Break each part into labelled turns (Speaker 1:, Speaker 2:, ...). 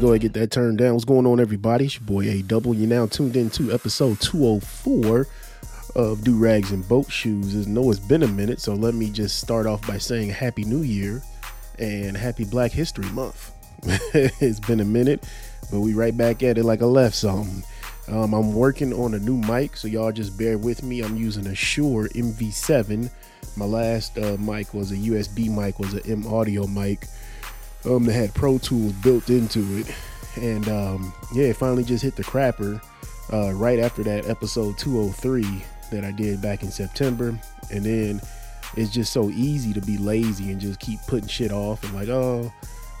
Speaker 1: Go ahead and get that turned down. What's going on, everybody? It's your boy A Double. You're now tuned in to episode 204 of Do Rags and Boat Shoes. I know it's been a minute, so let me just start off by saying Happy New Year and Happy Black History Month. it's been a minute, but we right back at it like I left something. Um, I'm working on a new mic, so y'all just bear with me. I'm using a Shure MV7. My last uh, mic was a USB mic, was an M Audio mic um that had Pro Tools built into it. And um yeah, it finally just hit the crapper uh right after that episode 203 that I did back in September. And then it's just so easy to be lazy and just keep putting shit off and like, oh,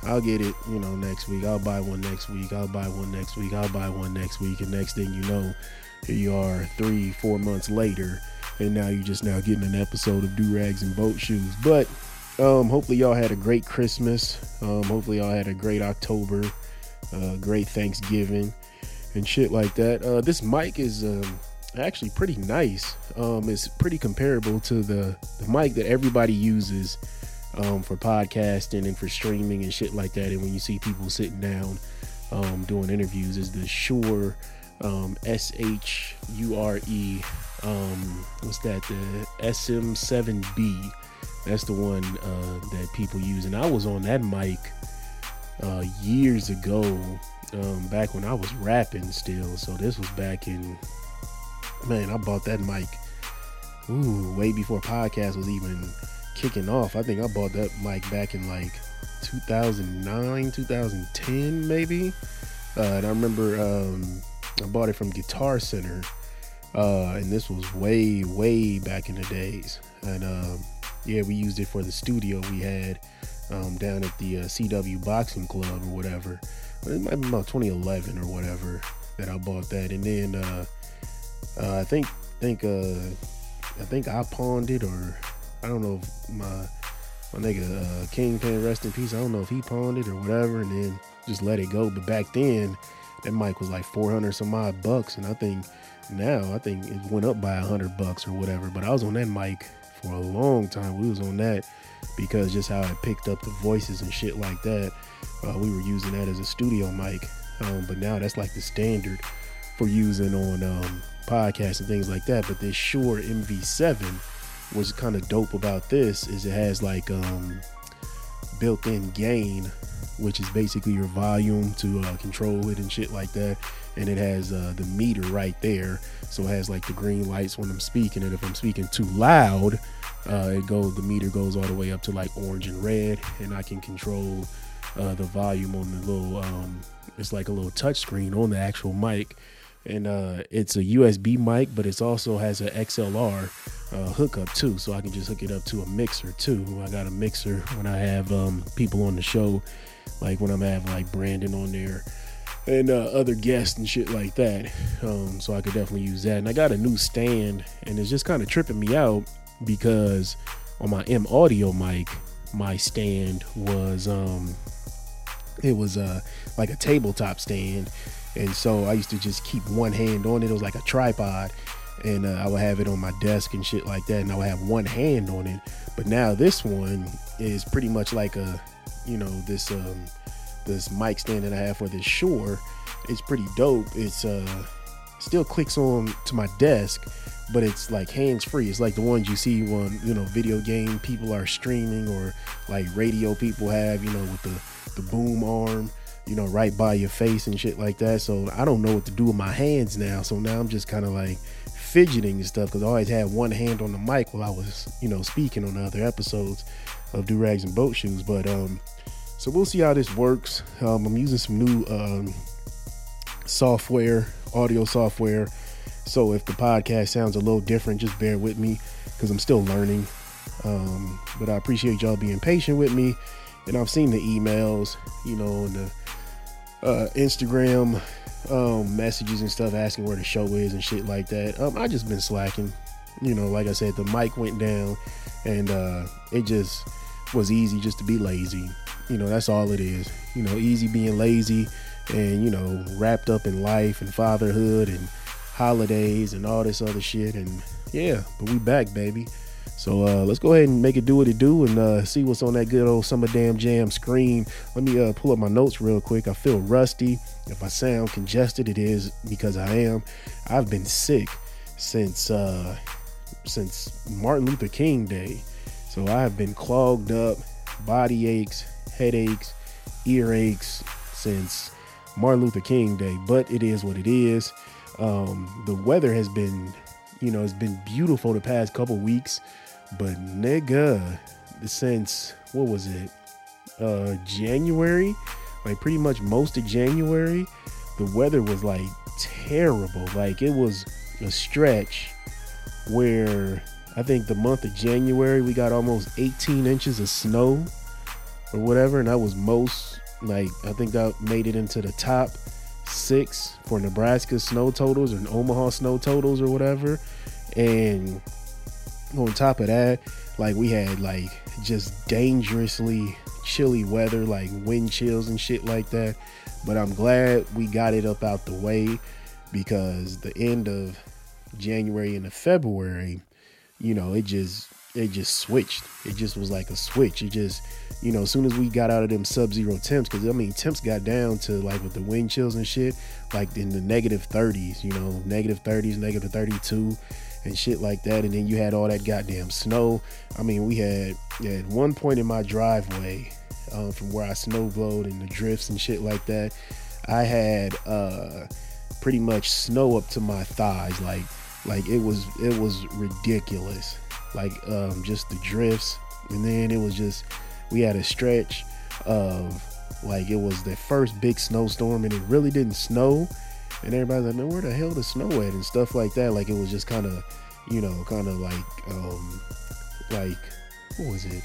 Speaker 1: I'll get it, you know, next week. I'll buy one next week. I'll buy one next week. I'll buy one next week. And next thing you know, here you are three, four months later, and now you're just now getting an episode of Do Rags and Boat Shoes. But um, hopefully y'all had a great Christmas. Um, hopefully y'all had a great October, uh, great Thanksgiving, and shit like that. Uh, this mic is um, actually pretty nice. Um, it's pretty comparable to the the mic that everybody uses um, for podcasting and for streaming and shit like that. And when you see people sitting down um, doing interviews, is the Shure S H U R E. What's that? The SM7B. That's the one uh, that people use, and I was on that mic uh, years ago, um, back when I was rapping still. So this was back in, man, I bought that mic, ooh, way before podcast was even kicking off. I think I bought that mic back in like 2009, 2010, maybe. Uh, and I remember um, I bought it from Guitar Center, uh, and this was way, way back in the days. And um, yeah, we used it for the studio we had um, down at the uh, CW Boxing Club or whatever. It might be about 2011 or whatever that I bought that, and then uh, uh, I think think uh, I think I pawned it, or I don't know if my my nigga uh, Kingpin rest in peace. I don't know if he pawned it or whatever, and then just let it go. But back then, that mic was like 400 some odd bucks, and I think now I think it went up by a hundred bucks or whatever. But I was on that mic for a long time. We was on that because just how it picked up the voices and shit like that. Uh, we were using that as a studio mic, um, but now that's like the standard for using on um, podcasts and things like that. But this Shure MV7 was kind of dope about this is it has like um, built-in gain which is basically your volume to uh, control it and shit like that and it has uh, the meter right there. So it has like the green lights when i'm speaking and if i'm speaking too loud uh, it goes the meter goes all the way up to like orange and red and i can control uh, the volume on the little um, it's like a little touch screen on the actual mic. And uh, it's a USB mic, but it also has an XLR uh, hookup too, so I can just hook it up to a mixer too. I got a mixer when I have um, people on the show, like when I'm having like Brandon on there and uh, other guests and shit like that. Um, so I could definitely use that. And I got a new stand, and it's just kind of tripping me out because on my M Audio mic, my stand was um, it was uh like a tabletop stand and so I used to just keep one hand on it. It was like a tripod, and uh, I would have it on my desk and shit like that, and I would have one hand on it. But now this one is pretty much like a, you know, this um this mic stand that I have for this Shure. It's pretty dope. It's uh still clicks on to my desk, but it's like hands free. It's like the ones you see when you know video game people are streaming or like radio people have, you know, with the the boom arm you know, right by your face and shit like that. So I don't know what to do with my hands now. So now I'm just kind of like fidgeting and stuff because I always had one hand on the mic while I was, you know, speaking on the other episodes of Do Rags and Boat Shoes. But um, So we'll see how this works. Um, I'm using some new um, software, audio software. So if the podcast sounds a little different, just bear with me because I'm still learning. Um, but I appreciate y'all being patient with me. And I've seen the emails, you know, and the uh, Instagram um, messages and stuff asking where the show is and shit like that. Um, I just been slacking. You know, like I said, the mic went down, and uh, it just was easy just to be lazy. You know, that's all it is. You know, easy being lazy, and you know, wrapped up in life and fatherhood and holidays and all this other shit. And yeah, but we back, baby. So uh, let's go ahead and make it do what it do and uh, see what's on that good old summer damn jam screen. Let me uh, pull up my notes real quick. I feel rusty. If I sound congested, it is because I am. I've been sick since uh, since Martin Luther King Day. So I have been clogged up, body aches, headaches, earaches since Martin Luther King Day. But it is what it is. Um, the weather has been, you know, it's been beautiful the past couple weeks. But nigga, since what was it? Uh January, like pretty much most of January, the weather was like terrible. Like it was a stretch where I think the month of January we got almost 18 inches of snow or whatever, and that was most like I think that made it into the top six for Nebraska snow totals and Omaha snow totals or whatever. And on top of that, like we had like just dangerously chilly weather, like wind chills and shit like that. But I'm glad we got it up out the way because the end of January into February, you know, it just it just switched. It just was like a switch. It just, you know, as soon as we got out of them sub-zero temps, because I mean, temps got down to like with the wind chills and shit, like in the negative 30s, you know, negative 30s, negative 32 and shit like that. And then you had all that goddamn snow. I mean, we had at one point in my driveway, um, from where I snowblowed and the drifts and shit like that, I had uh, pretty much snow up to my thighs. Like, like it was it was ridiculous. Like um, just the drifts, and then it was just we had a stretch of like it was the first big snowstorm, and it really didn't snow and everybody's like, man, where the hell the snow at and stuff like that. Like it was just kind of, you know, kind of like, um, like what was it?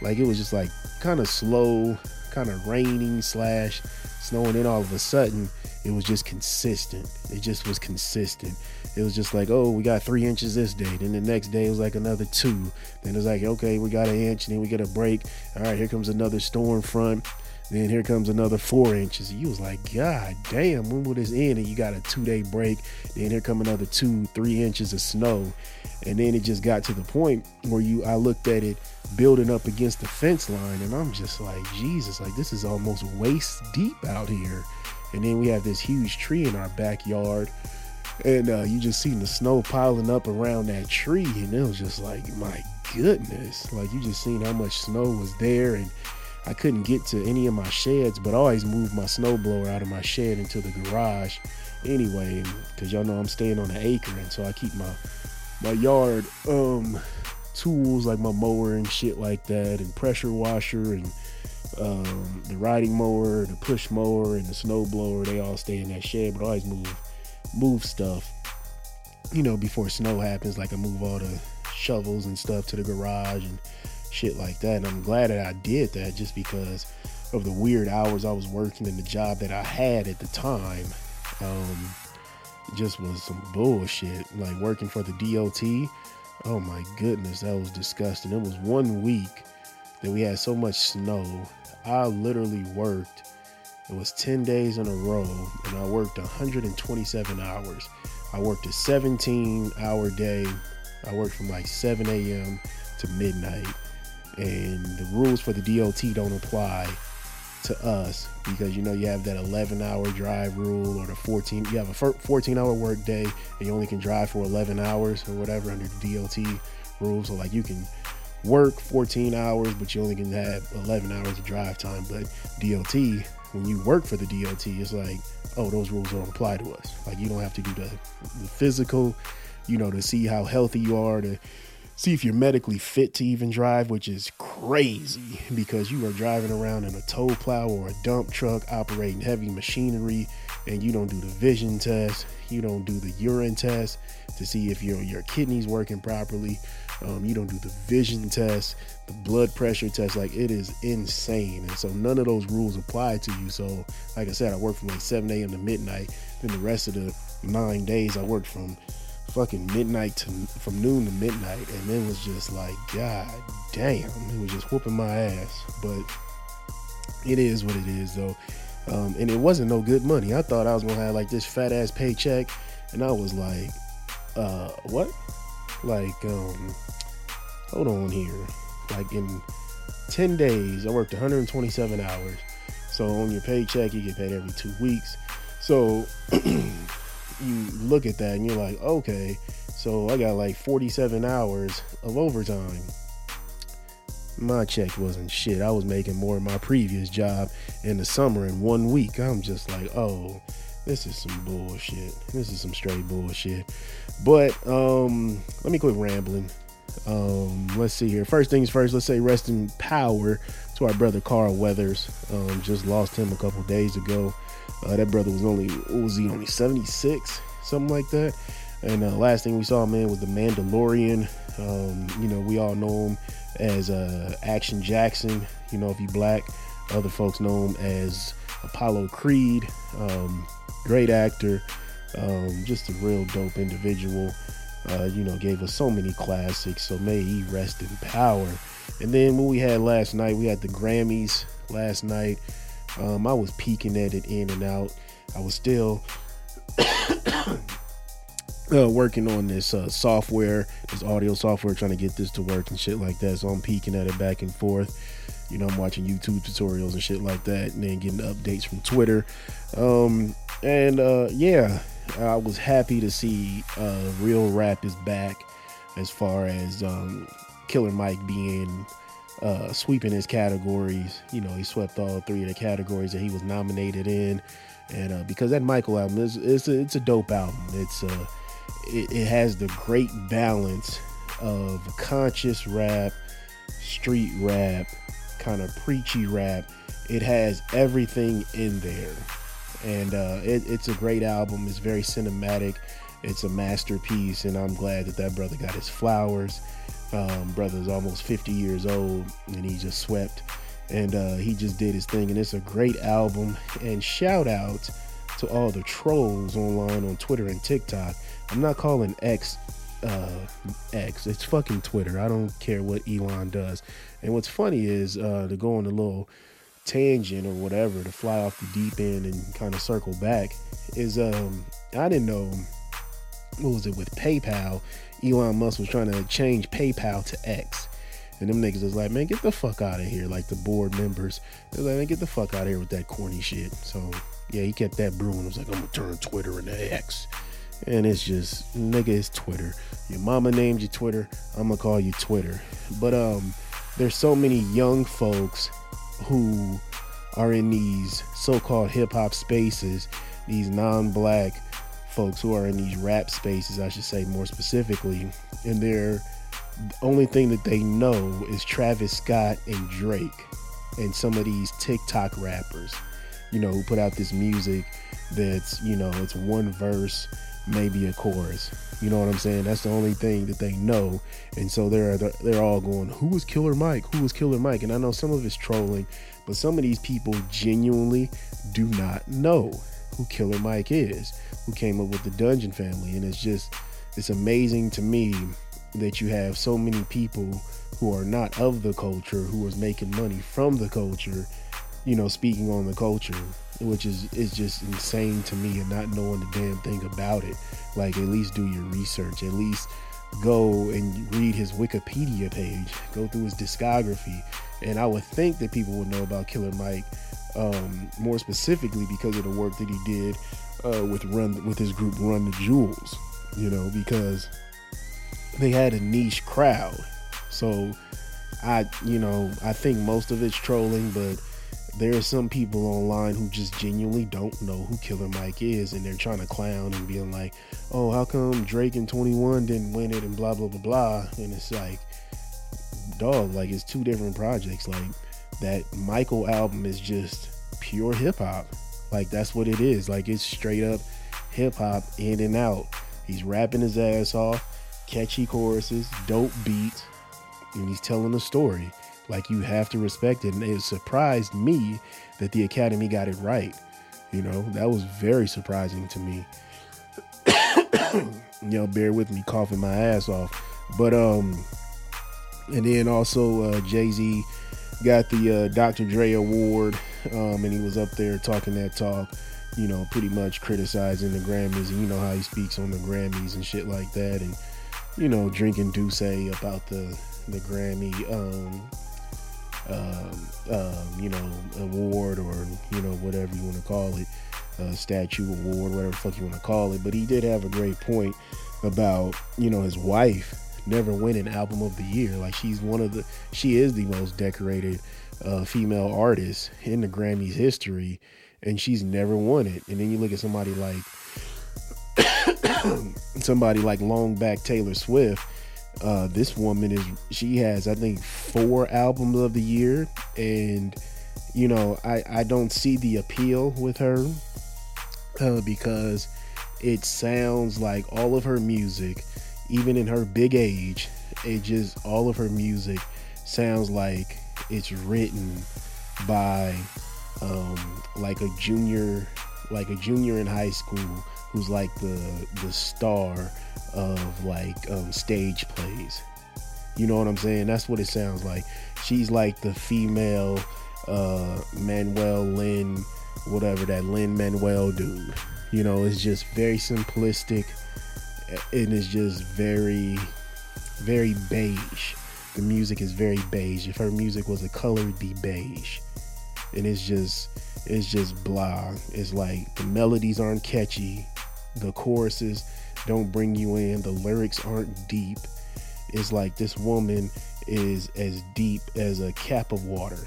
Speaker 1: Like it was just like kind of slow, kind of raining slash snowing. Then all of a sudden, it was just consistent. It just was consistent. It was just like, oh, we got three inches this day. Then the next day it was like another two. Then it was like, okay, we got an inch. And then we get a break. All right, here comes another storm front. Then here comes another four inches. You was like, God damn, when will this end? And you got a two day break. Then here come another two, three inches of snow. And then it just got to the point where you I looked at it building up against the fence line, and I'm just like, Jesus, like this is almost waist deep out here. And then we have this huge tree in our backyard. And uh, you just seen the snow piling up around that tree, and it was just like, my goodness, like you just seen how much snow was there, and I couldn't get to any of my sheds, but I always moved my snowblower out of my shed into the garage anyway, because y'all know I'm staying on an acre, and so I keep my my yard um tools like my mower and shit like that, and pressure washer and um, the riding mower, the push mower, and the snow blower. They all stay in that shed, but I always move move stuff. You know, before snow happens, like I move all the shovels and stuff to the garage and shit like that. And I'm glad that I did that just because of the weird hours I was working and the job that I had at the time. Um, just was some bullshit. Like working for the DOT. Oh my goodness, that was disgusting. It was one week that we had so much snow. I literally worked. It was 10 days in a row, and I worked 127 hours. I worked a 17 hour day. I worked from like 7 a.m. to midnight and the rules for the DOT don't apply to us because you know you have that 11 hour drive rule or the 14 you have a 14 hour work day and you only can drive for 11 hours or whatever under the DOT rules. So like you can work 14 hours but you only can have 11 hours of drive time. But DOT when you work for the DOT it's like oh those rules don't apply to us. Like you don't have to do the, the physical you know to see how healthy you are to see if you're medically fit to even drive, which is crazy because you are driving around in a tow plow or a dump truck operating heavy machinery and you don't do the vision test, you don't do the urine test to see if your your kidneys working properly. Um, you don't do the vision test, the blood pressure test. Like it is insane, and so none of those rules apply to you. So, like I said, I work from like 7 a.m. to midnight. Then the rest of the nine days, I work from fucking midnight to from noon to midnight, and it was just like, god damn, it was just whooping my ass. But it is what it is, though. Um, and it wasn't no good money. I thought I was gonna have like this fat ass paycheck, and I was like, uh, what? Like, um, hold on here. Like in 10 days, I worked 127 hours. So on your paycheck, you get paid every two weeks. So you look at that and you're like, okay, so I got like 47 hours of overtime. My check wasn't shit. I was making more in my previous job in the summer in one week. I'm just like, oh, this is some bullshit. This is some straight bullshit. But um, let me quit rambling. Um, let's see here. First things first, let's say rest in power to our brother Carl Weathers. Um, just lost him a couple days ago. Uh, that brother was only, was he, only 76? Something like that. And uh, last thing we saw, man, was the Mandalorian. Um, you know, we all know him as uh, Action Jackson. You know, if he black, other folks know him as Apollo Creed. Um, great actor, um, just a real dope individual. Uh, you know, gave us so many classics. So may he rest in power. And then what we had last night, we had the Grammys last night. Um, I was peeking at it in and out. I was still uh, working on this uh, software, this audio software, trying to get this to work and shit like that. So I'm peeking at it back and forth. You know, I'm watching YouTube tutorials and shit like that, and then getting updates from Twitter. Um, and uh, yeah, I was happy to see uh, real rap is back as far as um, Killer Mike being uh, sweeping his categories. You know, he swept all three of the categories that he was nominated in, and uh, because that Michael album is it's a, it's a dope album. It's uh, it, it has the great balance of conscious rap, street rap, kind of preachy rap. It has everything in there, and uh, it, it's a great album. It's very cinematic. It's a masterpiece, and I'm glad that that brother got his flowers. Um, brother's almost 50 years old, and he just swept, and uh, he just did his thing, and it's a great album. And shout out to all the trolls online on Twitter and TikTok. I'm not calling X uh, X. It's fucking Twitter. I don't care what Elon does. And what's funny is uh, to go on a little tangent or whatever to fly off the deep end and kind of circle back is um I didn't know what was it with PayPal. Elon Musk was trying to change PayPal to X. And them niggas was like, man, get the fuck out of here. Like the board members. They're like, man, get the fuck out of here with that corny shit. So yeah, he kept that brewing. It was like, I'm gonna turn Twitter into X. And it's just, nigga, it's Twitter. Your mama named you Twitter. I'm gonna call you Twitter. But um, there's so many young folks who are in these so-called hip-hop spaces, these non-black folks who are in these rap spaces, I should say more specifically, and they're the only thing that they know is Travis Scott and Drake and some of these TikTok rappers, you know, who put out this music that's, you know, it's one verse, maybe a chorus. You know what I'm saying? That's the only thing that they know. And so they're they're all going, "Who was Killer Mike? Who was Killer Mike?" And I know some of it's trolling, but some of these people genuinely do not know who Killer Mike is, who came up with the Dungeon family, and it's just it's amazing to me that you have so many people who are not of the culture who is making money from the culture you know speaking on the culture which is is just insane to me and not knowing the damn thing about it. Like at least do your research at least go and read his wikipedia page go through his discography. And i would think that people would know about killer mike um, more specifically because of the work that he did uh, with run with his group run the jewels you know because they had a niche crowd. So I, you know, I think most of it's trolling, but there are some people online who just genuinely don't know who Killer Mike is, and they're trying to clown and being like, "Oh, how come Drake and 21 didn't win it?" and blah blah blah blah. And it's like, dog, like it's two different projects. Like that Michael album is just pure hip hop. Like that's what it is. Like it's straight up hip hop in and out. He's rapping his ass off, catchy choruses, dope beats, and he's telling a story. Like you have to respect it. And it surprised me that the Academy got it right. You know, that was very surprising to me. Y'all bear with me coughing my ass off. But um and then also uh Jay-Z got the uh, Dr. Dre award um and he was up there talking that talk, you know, pretty much criticizing the Grammys and you know how he speaks on the Grammys and shit like that and you know, drinking D'Ussé about the the Grammy um um, um, you know, award or you know whatever you want to call it, uh, statue award, whatever fuck you want to call it. But he did have a great point about you know his wife never winning album of the year. Like she's one of the, she is the most decorated uh, female artist in the Grammys history, and she's never won it. And then you look at somebody like somebody like long back Taylor Swift uh, this woman is she has I think four albums of the year, and you know I I don't see the appeal with her uh, because it sounds like all of her music, even in her big age, it just all of her music sounds like it's written by um, like a junior like a junior in high school who's like the the star of like um, stage plays. You know what I'm saying? That's what it sounds like. She's like the female uh, Manuel Lin, whatever that Lin-Manuel dude. You know, it's just very simplistic and it's just very, very beige. The music is very beige. If her music was a color, it'd be beige. And it's just, it's just blah. It's like the melodies aren't catchy the choruses don't bring you in, the lyrics aren't deep. It's like this woman is as deep as a cap of water.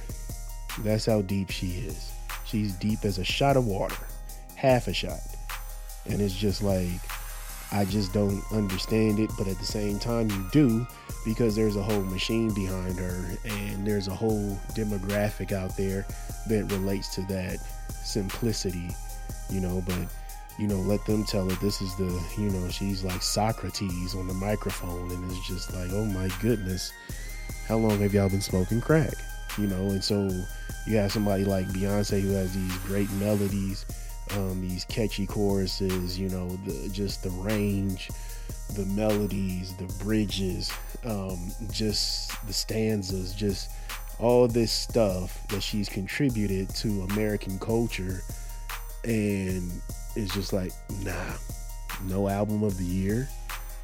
Speaker 1: That's how deep she is. She's deep as a shot of water, half a shot. And it's just like, I just don't understand it, but at the same time, you do because there's a whole machine behind her and there's a whole demographic out there that relates to that simplicity, you know. But you know, let them tell it. This is the, you know, she's like Socrates on the microphone, and it's just like, oh my goodness, how long have y'all been smoking crack? You know, and so you have somebody like Beyonce who has these great melodies, um, these catchy choruses, you know, the, just the range, the melodies, the bridges, um, just the stanzas, just all this stuff that she's contributed to American culture. And it's just like, nah, no album of the year.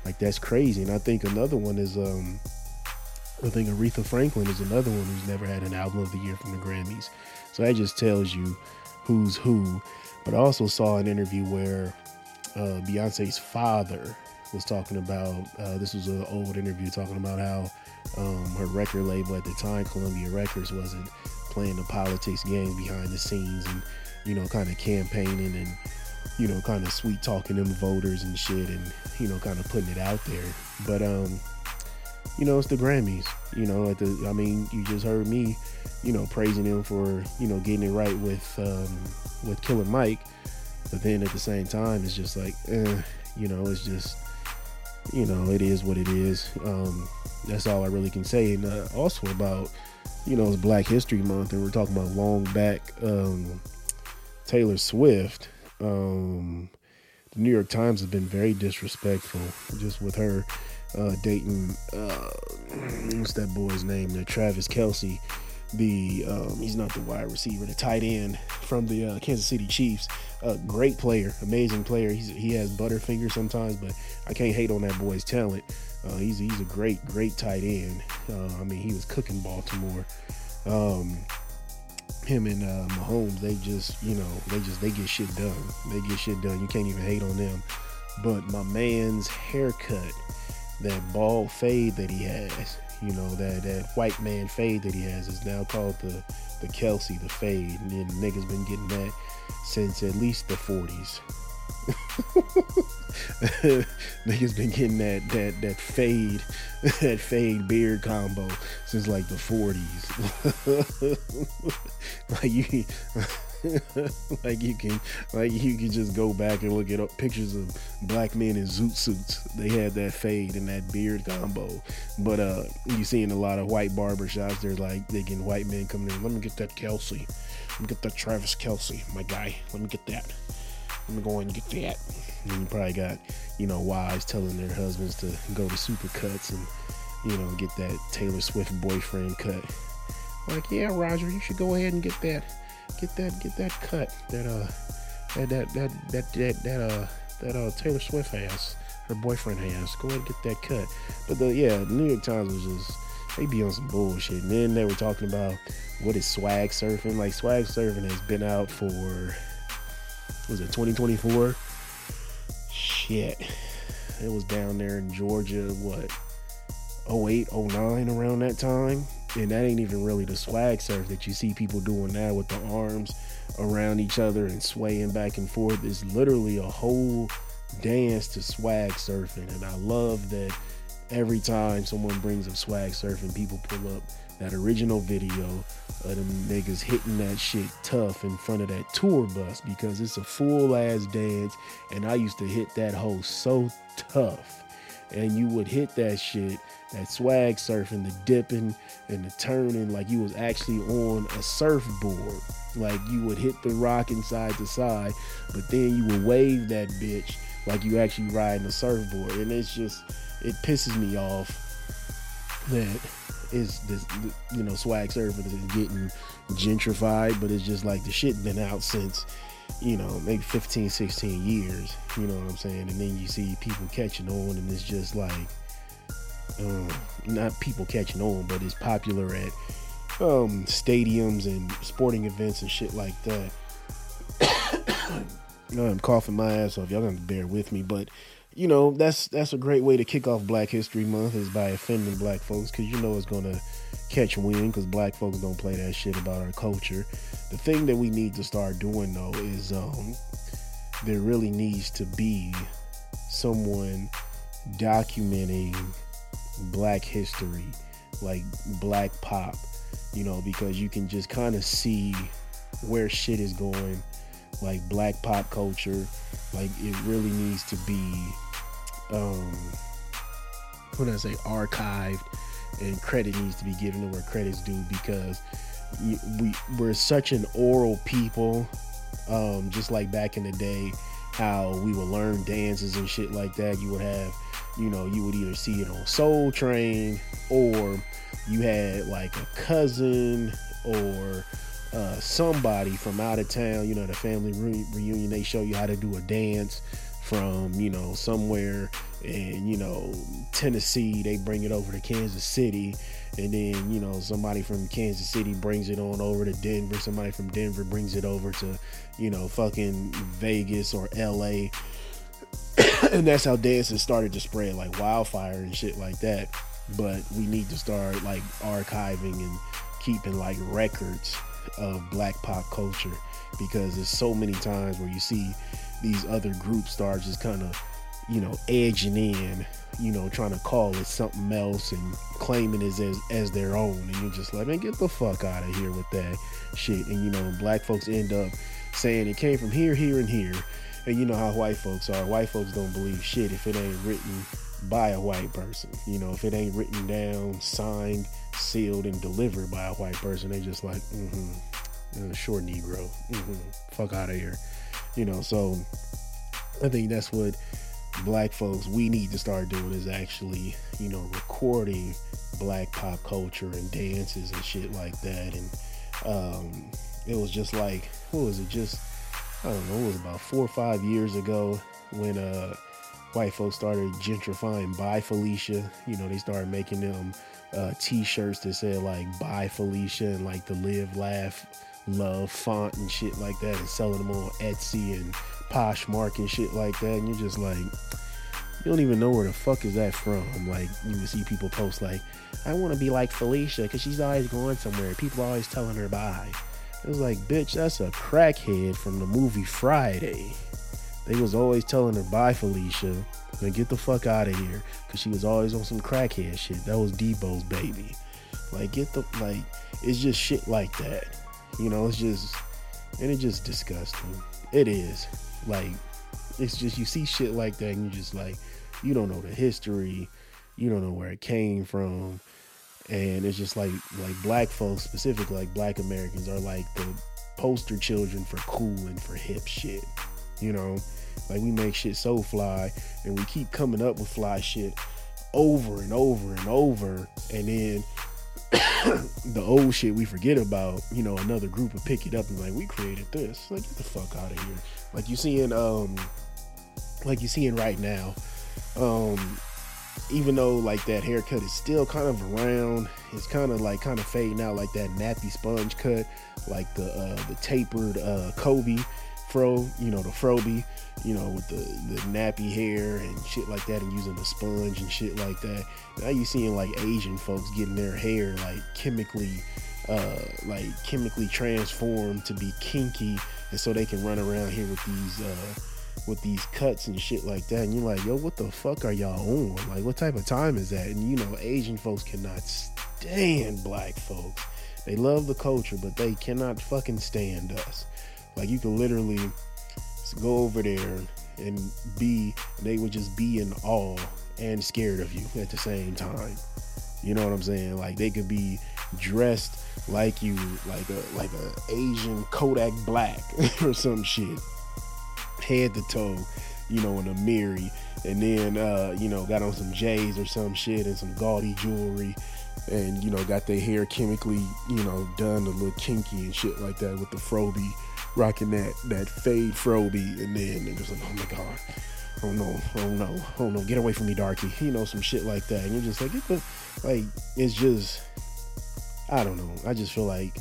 Speaker 1: Like that's crazy. And I think another one is um I think Aretha Franklin is another one who's never had an album of the year from the Grammys. So that just tells you who's who. But I also saw an interview where uh, Beyonce's father was talking about uh, this was an old interview talking about how um, her record label at the time, Columbia Records, wasn't playing the politics game behind the scenes and you know kind of campaigning and you know, kind of sweet talking them voters and shit and, you know, kind of putting it out there. But, um, you know, it's the Grammys, you know, at the, I mean, you just heard me, you know, praising him for, you know, getting it right with, um, with Killer Mike. But then at the same time, it's just like, eh, you know, it's just, you know, it is what it is. Um, that's all I really can say. And uh, also about, you know, it's Black History Month, and we're talking about long back um, Taylor Swift um, the New York Times has been very disrespectful just with her uh, dating uh, what's that boy's name? The Travis Kelce. The um, he's not the wide receiver, the tight end from the uh, Kansas City Chiefs. Uh, great player, amazing player. He's, he has butterfinger sometimes, but I can't hate on that boy's talent. Uh, he's he's a great great tight end. Uh, I mean, he was cooking Baltimore. Um, him and uh, Mahomes, they just, you know, they just they get shit done. They get shit done. You can't even hate on them. But my man's haircut, that bald fade that he has, you know, that that white man fade that he has is now called the the Kelce, the fade, and then niggas been getting that since at least the 40s. niggas been getting that that that fade that fade beard combo since like the 40s like you like you can like you can just go back and look at pictures of black men in zoot suits. They had that fade and that beard combo. But uh you see in a lot of white barbershops. There's like they getting white men coming in. Let me get that Kelce. Let me get that Travis Kelce my guy. Let me get that. Let me go and get that. And you probably got you know wives telling their husbands to go to supercuts and you know get that taylor swift boyfriend cut. Like yeah roger you should go ahead and get that get that get that cut that uh that that that that that, that uh that uh Taylor Swift has her boyfriend has. Go ahead and get that cut. But the yeah the New York Times was just they be on some bullshit and then they were talking about what is swag surfing? Like swag surfing has been out for was it 2024 shit. It was down there in Georgia what 08 09 around that time and that ain't even really the swag surf that you see people doing now with the arms around each other and swaying back and forth. It's literally a whole dance to swag surfing. And I love that every time someone brings up swag surfing, people pull up that original video of them niggas hitting that shit tough in front of that tour bus because it's a full ass dance. And I used to hit that hole so tough. And you would hit that shit that swag surfing, the dipping and the turning, like you was actually on a surfboard. Like you would hit the rock inside to side, but then you would wave that bitch like you actually riding a surfboard. And it's just, it pisses me off that is this, you know, swag surfing is getting gentrified, but it's just like the shit been out since, you know, maybe 15, 16 years. You know what I'm saying? And then you see people catching on, and it's just like, um, not people catching on, but it's popular at um, stadiums and sporting events and shit like that. I'm coughing my ass off. Y'all gonna bear with me, but you know that's that's a great way to kick off Black History Month is by offending black folks because you know it's gonna catch wind because black folks don't play that shit about our culture. The thing that we need to start doing though is um, there really needs to be someone documenting black history, like black pop, you know, because you can just kind of see where shit is going, like black pop culture, like it really needs to be, um, what I say, archived, and credit needs to be given to where credit's due because we we're such an oral people, um, just like back in the day, how we would learn dances and shit like that. You would have you know, you would either see it on Soul Train or you had like a cousin or uh, somebody from out of town, you know, the family re- reunion, they show you how to do a dance from, you know, somewhere in, you know, Tennessee, they bring it over to Kansas City. And then, you know, somebody from Kansas City brings it on over to Denver. Somebody from Denver brings it over to, you know, fucking Vegas or LA and that's how dances started to spread like wildfire and shit like that. But we need to start like archiving and keeping like records of black pop culture because there's so many times where you see these other groups start just kind of you know edging in you know trying to call it something else and claiming it as as their own and you're just like man get the fuck out of here with that shit and you know black folks end up saying it came from here here and here and you know how white folks are. White folks don't believe shit if it ain't written by a white person. You know, if it ain't written down, signed, sealed, and delivered by a white person, they just like, mm-hmm, uh, short Negro, mm-hmm, fuck out of here. You know, so I think that's what black folks we need to start doing is actually, you know, recording black pop culture and dances and shit like that. And um, it was just like, what was it? Just I don't know, it was about four or five years ago when uh, white folks started gentrifying Bye Felicia. You know, they started making them uh, t-shirts that said like Bye Felicia and like the live, laugh, love font and shit like that and selling them on Etsy and Poshmark and shit like that. And you're just like, You don't even know where the fuck is that from. Like you would see people post like, "I want to be like Felicia because she's always going somewhere. People always telling her bye." It was like, bitch, that's a crackhead from the movie Friday. They was always telling her bye, Felicia, and get the fuck out of here, cause she was always on some crackhead shit. That was Debo's baby. Like, get the like, it's just shit like that. You know, it's just, and it's just disgusting. It is. Like, it's just you see shit like that, and you just like, you don't know the history, you don't know where it came from, and it's just like like black folks, specifically like black Americans, are like the poster children for cool and for hip shit. You know, like we make shit so fly, and we keep coming up with fly shit over and over and over, and then the old shit we forget about, you know, another group will pick it up and like, we created this. Like, get the fuck out of here. Like you seeing, um, like you seeing right now, um, even though like that haircut is still kind of around, it's kind of like kind of fading out like that nappy sponge cut, like the uh, the tapered uh, Kobe fro, you know, the Froby, you know, with the, the nappy hair and shit like that, and using the sponge and shit like that. Now you seeing like Asian folks getting their hair like chemically, uh, like chemically transformed to be kinky, and so they can run around here with these. Uh, with these cuts and shit like that, and you're like, yo, what the fuck are y'all on? Like, what type of time is that? And you know, Asian folks cannot stand black folks. They love the culture, but they cannot fucking stand us. Like, you can literally go over there and be, they would just be in awe and scared of you at the same time. You know what I'm saying? Like, they could be dressed like you, like a like a Asian Kodak Black or some shit head to toe, you know, in Amiri, and then uh, you know, got on some J's or some shit and some gaudy jewelry, and you know, got their hair chemically, you know, done a little kinky and shit like that with the Froby, rocking that that fade Froby, and then it was like, oh my god. Oh no, oh no, oh no, get away from me, Darky. You know, some shit like that. And you're just like, like, it's just, I don't know. I just feel like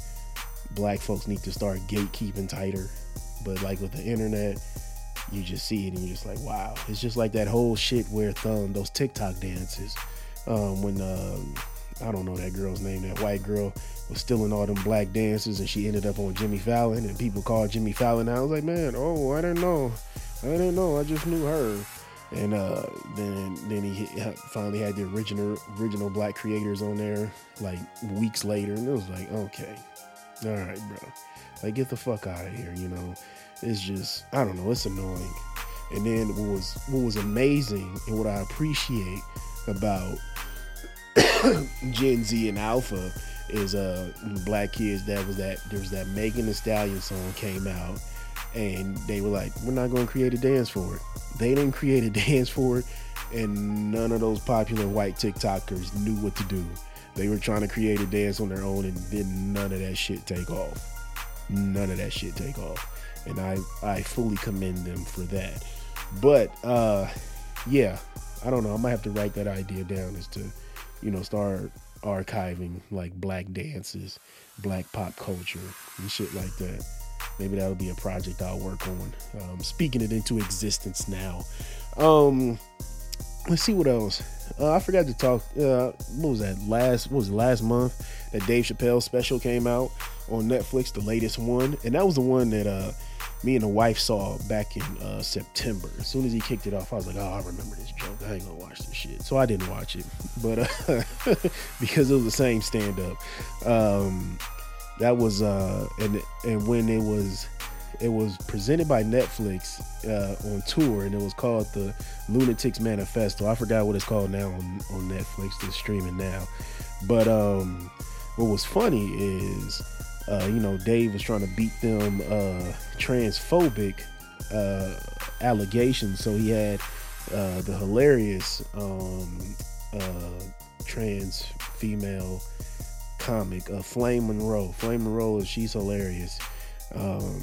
Speaker 1: black folks need to start gatekeeping tighter. But like with the internet, you just see it and you're just like, wow. It's just like that whole shit where thumb those TikTok dances. Um, when um, I don't know that girl's name, that white girl was stealing all them black dances and she ended up on Jimmy Fallon and people called Jimmy Fallon. I was like, man, oh, I didn't know. I didn't know. I just knew her. And uh, then then he finally had the original original black creators on there like weeks later, and it was like, okay, all right, bro, like get the fuck out of here, you know it's just I don't know, it's annoying. And then what was what was amazing and what I appreciate about Gen Z and Alpha is uh black kids that was that there was that Megan Thee Stallion song came out and they were like, We're not gonna create a dance for it. They didn't create a dance for it and none of those popular white TikTokers knew what to do. They were trying to create a dance on their own and then none of that shit take off. None of that shit take off and I I fully commend them for that. But uh, yeah, I don't know. I might have to write that idea down as to you know start archiving like black dances, black pop culture, and shit like that. Maybe that'll be a project I'll work on. Um, speaking it into existence now. Um, let's see what else. Uh, I forgot to talk. Uh, what was that last? What was it, last month that Dave Chappelle special came out on Netflix, the latest one, and that was the one that uh, me and the wife saw back in uh, September. As soon as he kicked it off, I was like, "Oh, I remember this joke. I ain't gonna watch this shit." So I didn't watch it, but uh, because it was the same stand up. Um, that was uh, and and when it was it was presented by Netflix uh, on tour, and it was called the Lunatics Manifesto. I forgot what it's called now on, on Netflix. It's streaming now. But um, what was funny is uh, you know, Dave was trying to beat them uh, transphobic uh, allegations. So he had uh, the hilarious um, uh, trans female comic, uh, Flame Monroe. Flame Monroe she's hilarious, um,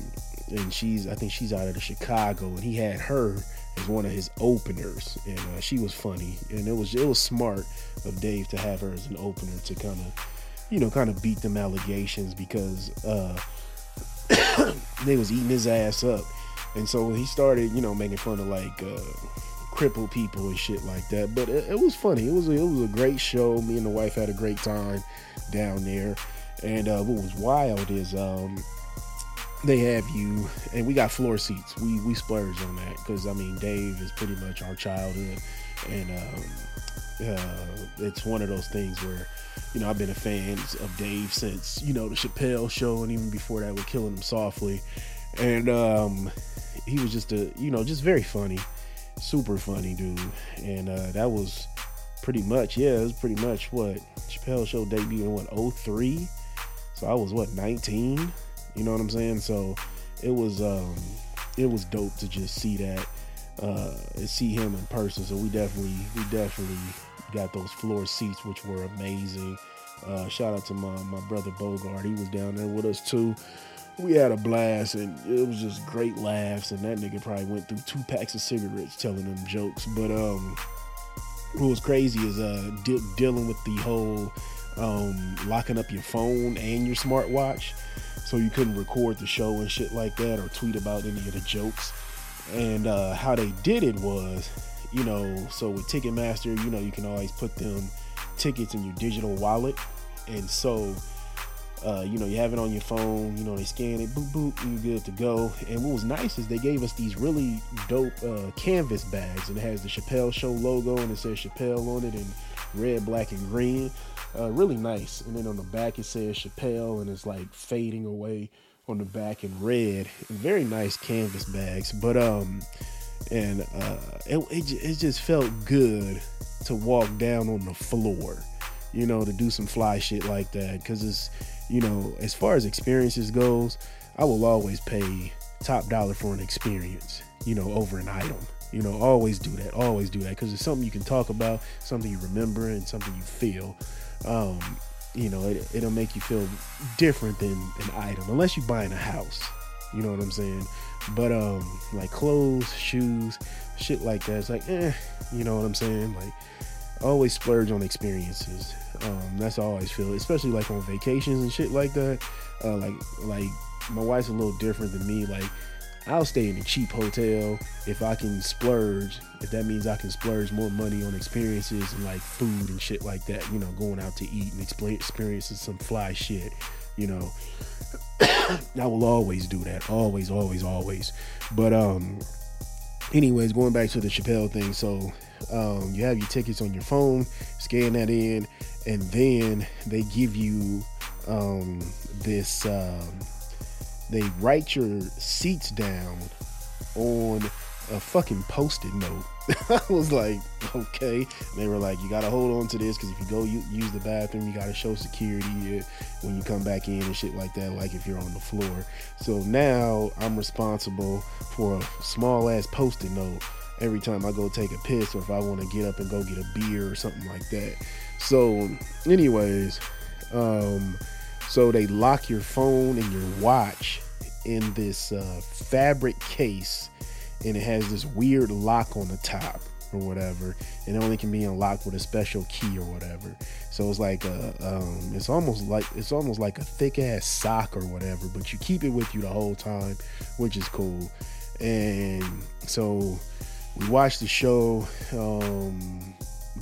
Speaker 1: and she's I think she's out of the Chicago, and he had her as one of his openers, and she was funny, and it was it was smart of Dave to have her as an opener to kind of you know, kind of beat them allegations because uh, they was eating his ass up. And so he started, you know, making fun of like uh, crippled people and shit like that. But it, it was funny. It was a, it was a great show. Me and the wife had a great time down there. And uh, what was wild is um, they have you, and we got floor seats. We we splurge on that because I mean Dave is pretty much our childhood, and um, uh, it's one of those things where you know I've been a fan of Dave since you know the Chappelle show, and even before that with Killing Him Softly, and um, he was just a you know just very funny, super funny dude, and uh, that was pretty much yeah it was pretty much what Chappelle show debuted in what 03 so I was what 19 you know what I'm saying? So it was um it was dope to just see that uh and see him in person. So we definitely we definitely got those floor seats which were amazing. Uh shout out to my my brother Bogart. He was down there with us too. We had a blast and it was just great laughs and that nigga probably went through two packs of cigarettes telling them jokes. But um what was crazy is uh de- dealing with the whole um locking up your phone and your smartwatch so you couldn't record the show and shit like that or tweet about any of the jokes. And uh how they did it was you know so with ticketmaster you know you can always put them tickets in your digital wallet. And so uh, you know, you have it on your phone, you know, they scan it, boop, boop, and you're good to go. And what was nice is they gave us these really dope uh, canvas bags, and it has the Chappelle Show logo, and it says Chappelle on it in red, black, and green. Uh, really nice. And then on the back, it says Chappelle, and it's like fading away on the back in red. Very nice canvas bags. But, um, and uh, it, it, it just felt good to walk down on the floor, you know, to do some fly shit like that. Cause it's, you know, as far as experiences goes, I will always pay top dollar for an experience, you know, over an item. You know, always do that. Always do that because it's something you can talk about, something you remember, and something you feel. Um, you know, it, it'll make you feel different than an item, unless you're buying a house. You know what I'm saying? But um, like clothes, shoes, shit like that. It's like, eh, you know what I'm saying? Like, always splurge on experiences. Um, that's I always feel, especially like on vacations and shit like that. Uh, like, like my wife's a little different than me. Like, I'll stay in a cheap hotel if I can splurge. If that means I can splurge more money on experiences and like food and shit like that. You know, going out to eat and experiencing some fly shit. You know, I will always do that. Always, always, always. But um, anyways, going back to the Chappelle thing. So um, you have your tickets on your phone, scan that in, and then they give you um, this. Um, they write your seats down on a fucking post-it note. I was like, okay. They were like, you gotta hold on to this because if you go use the bathroom, you gotta show security when you come back in and shit like that. Like if you're on the floor. So now I'm responsible for a small ass post-it note every time I go take a piss or if I want to get up and go get a beer or something like that. So, anyways, um, so they lock your phone and your watch in this uh, fabric case, and it has this weird lock on the top or whatever, and it only can be unlocked with a special key or whatever. So it's like a, um, it's almost like it's almost like a thick ass sock or whatever, but you keep it with you the whole time, which is cool. And so we watched the show. Um,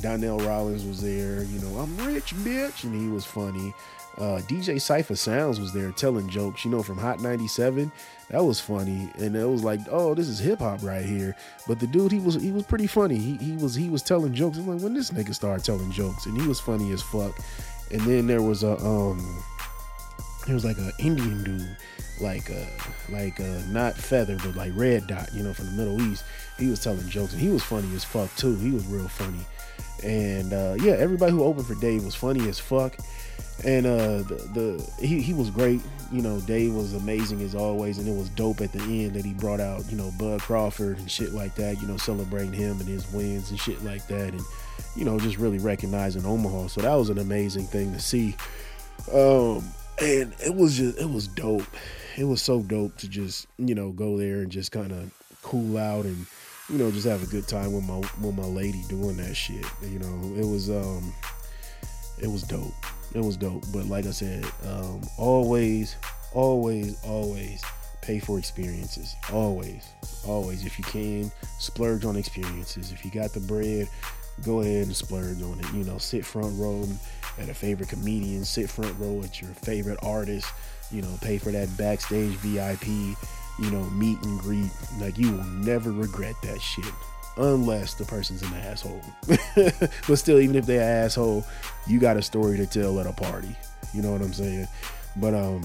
Speaker 1: Donnell Rawlings was there. You know, I'm rich, bitch, and he was funny. Uh, DJ Cipha Sounds was there telling jokes. You know, from Hot 97, that was funny, and it was like, oh, this is hip hop right here. But the dude, he was he was pretty funny. He he was he was telling jokes. I'm like, when this nigga started telling jokes, and he was funny as fuck. And then there was a um, there was like an Indian dude, like uh like uh not feather, but like red dot, you know, from the Middle East. He was telling jokes, and he was funny as fuck too. He was real funny. And uh, yeah, everybody who opened for Dave was funny as fuck. And uh, the, the he, he was great. You know, Dave was amazing as always, and it was dope at the end that he brought out, you know, Bud Crawford and shit like that. You know, celebrating him and his wins and shit like that, and you know, just really recognizing Omaha. So that was an amazing thing to see. Um, and it was just it was dope. It was so dope to just you know go there and just kind of cool out and you know just have a good time with my with my lady doing that shit. You know, it was um it was dope. It was dope. But like I said, um always, always, always pay for experiences. Always, always. If you can, splurge on experiences. If you got the bread, go ahead and splurge on it. You know, sit front row at a favorite comedian, sit front row at your favorite artist. You know, pay for that backstage VIP. You know, meet and greet. Like you will never regret that shit unless the person's an asshole. but still, even if they're asshole, you got a story to tell at a party. You know what I'm saying? But um,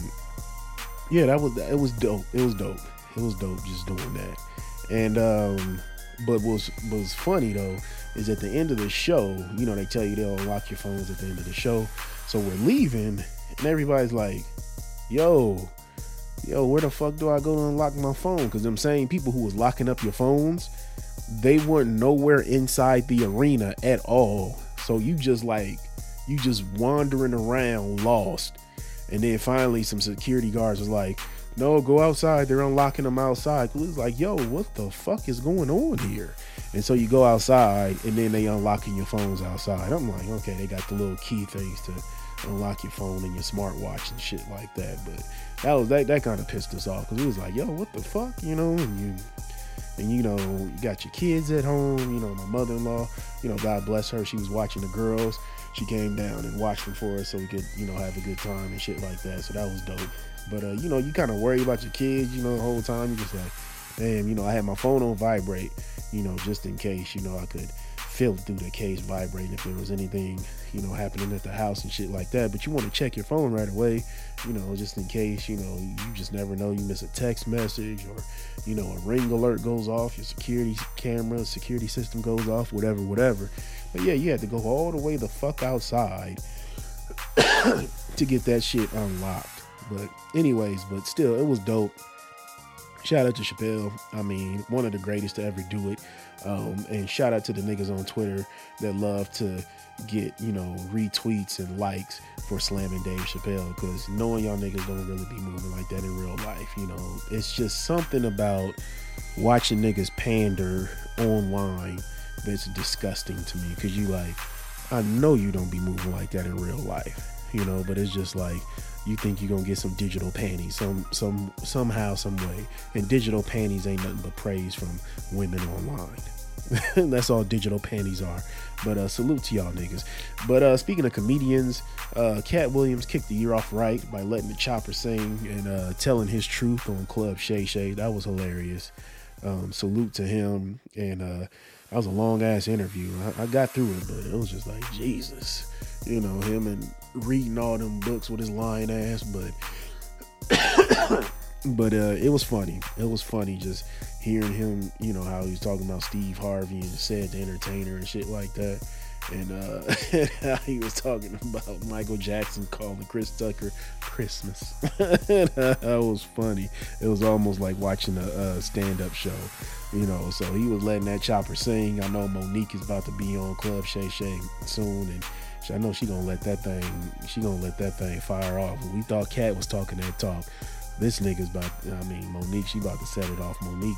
Speaker 1: yeah, that was it was dope. It was dope. It was dope just doing that. And um, but was was funny though is at the end of the show, you know, they tell you they'll unlock your phones at the end of the show. So we're leaving, and everybody's like, "Yo, yo, where the fuck do I go to unlock my phone?" Because them same people who was locking up your phones, they weren't nowhere inside the arena at all. So you just like you just wandering around lost. And then finally some security guards was like, no, go outside. They're unlocking them outside. It was like, yo, what the fuck is going on here? And so you go outside and then they unlocking your phones outside. I'm like, okay, they got the little key things to unlock your phone and your smartwatch and shit like that. But that was that that kind of pissed us off because it was like, yo, what the fuck, you know? And you and you know, you got your kids at home. You know, my mother-in-law, you know, God bless her, she was watching the girls. She came down and watched them for us so we could, you know, have a good time and shit like that. So that was dope. But uh, you know, you kind of worry about your kids, you know, the whole time. You just like, damn, you know, I had my phone on vibrate, you know, just in case, you know, I could feel through the case vibrating if there was anything, you know, happening at the house and shit like that. But you want to check your phone right away, you know, just in case, you know, you just never know. You miss a text message or, you know, a ring alert goes off, your security camera, security system goes off, whatever, whatever. But yeah, you had to go all the way the fuck outside to get that shit unlocked. But anyways, but still, it was dope. Shout out to Chappelle. I mean, one of the greatest to ever do it. Um, and shout out to the niggas on Twitter that love to get, you know, retweets and likes for slamming Dave Chappelle. Because knowing y'all niggas don't really be moving like that in real life, you know, it's just something about watching niggas pander online that's disgusting to me. Because you like, I know you don't be moving like that in real life, you know, but it's just like, you think you're gonna get some digital panties some some somehow some way. And digital panties ain't nothing but praise from women online. That's all digital panties are. But uh salute to y'all niggas. But uh speaking of comedians uh Katt Williams kicked the year off right by letting the chopper sing and uh telling his truth on club shay shay. That was hilarious. Um salute to him. And uh that was a long ass interview. I, I got through it but it was just like jesus. You know him and reading all them books with his lying ass, but but uh, it was funny. It was funny just hearing him, you know, how he was talking about Steve Harvey and said the entertainer and shit like that. And uh, how he was talking about Michael Jackson calling Chris Tucker Christmas. that was funny. It was almost like watching a, a stand up show, you know. So he was letting that chopper sing. I know Mo'Nique is about to be on Club Shay Shay soon. And I know she gonna let that thing. She gonna let that thing fire off. We thought Katt was talking that talk. This nigga's about. I mean, Mo'Nique. She about to set it off. Mo'Nique.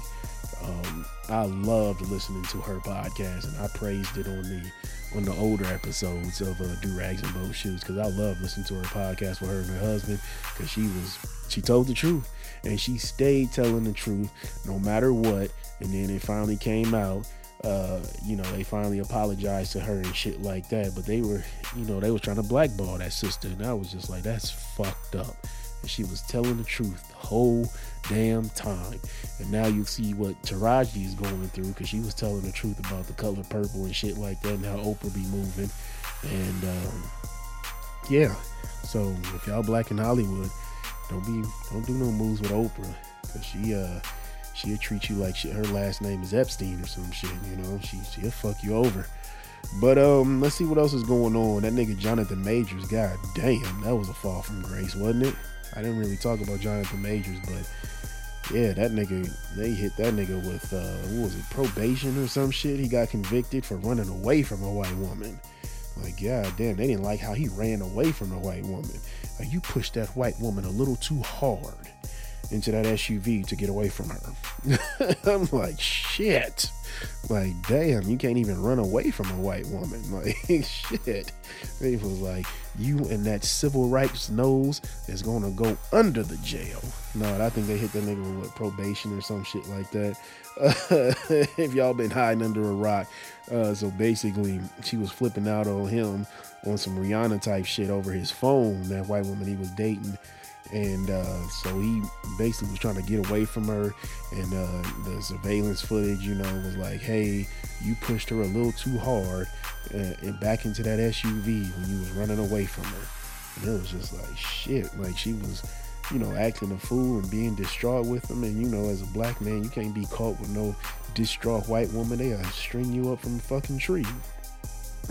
Speaker 1: Um, I loved listening to her podcast, and I praised it on the on the older episodes of uh, Do Rags and Boat Shoes because I love listening to her podcast with her and her husband because she was she told the truth and she stayed telling the truth no matter what. And then it finally came out uh, you know, they finally apologized to her and shit like that. But they were, you know, they was trying to blackball that sister, and I was just like, that's fucked up. And she was telling the truth the whole damn time. And now you see what Taraji is going through because she was telling the truth about the color purple and shit like that, and how Oprah be moving. And um, yeah, so if y'all black in Hollywood, don't be, don't do no moves with Oprah because she, uh, she'll treat you like she, her last name is Epstein or some shit. You know, she she'll fuck you over. But um, let's see what else is going on. That nigga Jonathan Majors, god damn, that was a fall from grace, wasn't it? I didn't really talk about Jonathan Majors, but yeah, that nigga, they hit that nigga with uh, what was it, probation or some shit. He got convicted for running away from a white woman. Like, god damn, they didn't like how he ran away from a white woman. Like, you pushed that white woman a little too hard into that SUV to get away from her. I'm like, shit. Like, damn, you can't even run away from a white woman. Like, shit. It was like, you and that civil rights nose is gonna go under the jail. No, I think they hit that nigga with probation or some shit like that. Uh, if y'all been hiding under a rock. Uh, so basically, she was flipping out on him on some Rihanna type shit over his phone, that white woman he was dating and uh, so he basically was trying to get away from her. And uh, the surveillance footage you know was like hey you pushed her a little too hard uh, and back into that suv when you was running away from her. And it was just like shit like she was you know acting a fool and being distraught with him. And you know as a black man you can't be caught with no distraught white woman. They'll string you up from a fucking tree.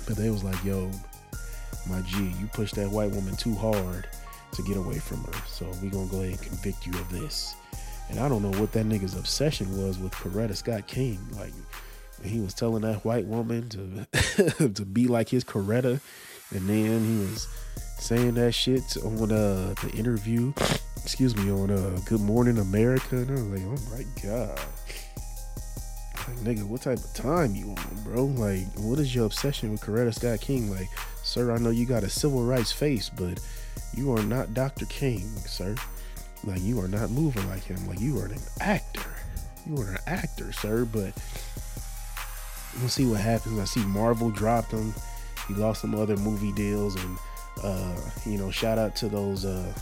Speaker 1: But they was like yo my g you pushed that white woman too hard to get away from her. So we're gonna go ahead and convict you of this. And I don't know what that nigga's obsession was with Coretta Scott King. Like he was telling that white woman to to be like his Coretta, and then he was saying that shit on uh, the interview. Excuse me, on uh, Good Morning America, and I was like, oh my god. Like, nigga, what type of time you on, bro? Like, what is your obsession with Coretta Scott King? Like, sir, I know you got a civil rights face, but you are not Dr. King, sir. Like you are not moving like him. Like you are an actor. You are an actor, sir. But we'll see what happens. I see Marvel dropped him. He lost some other movie deals, and uh, you know, shout out to those uh,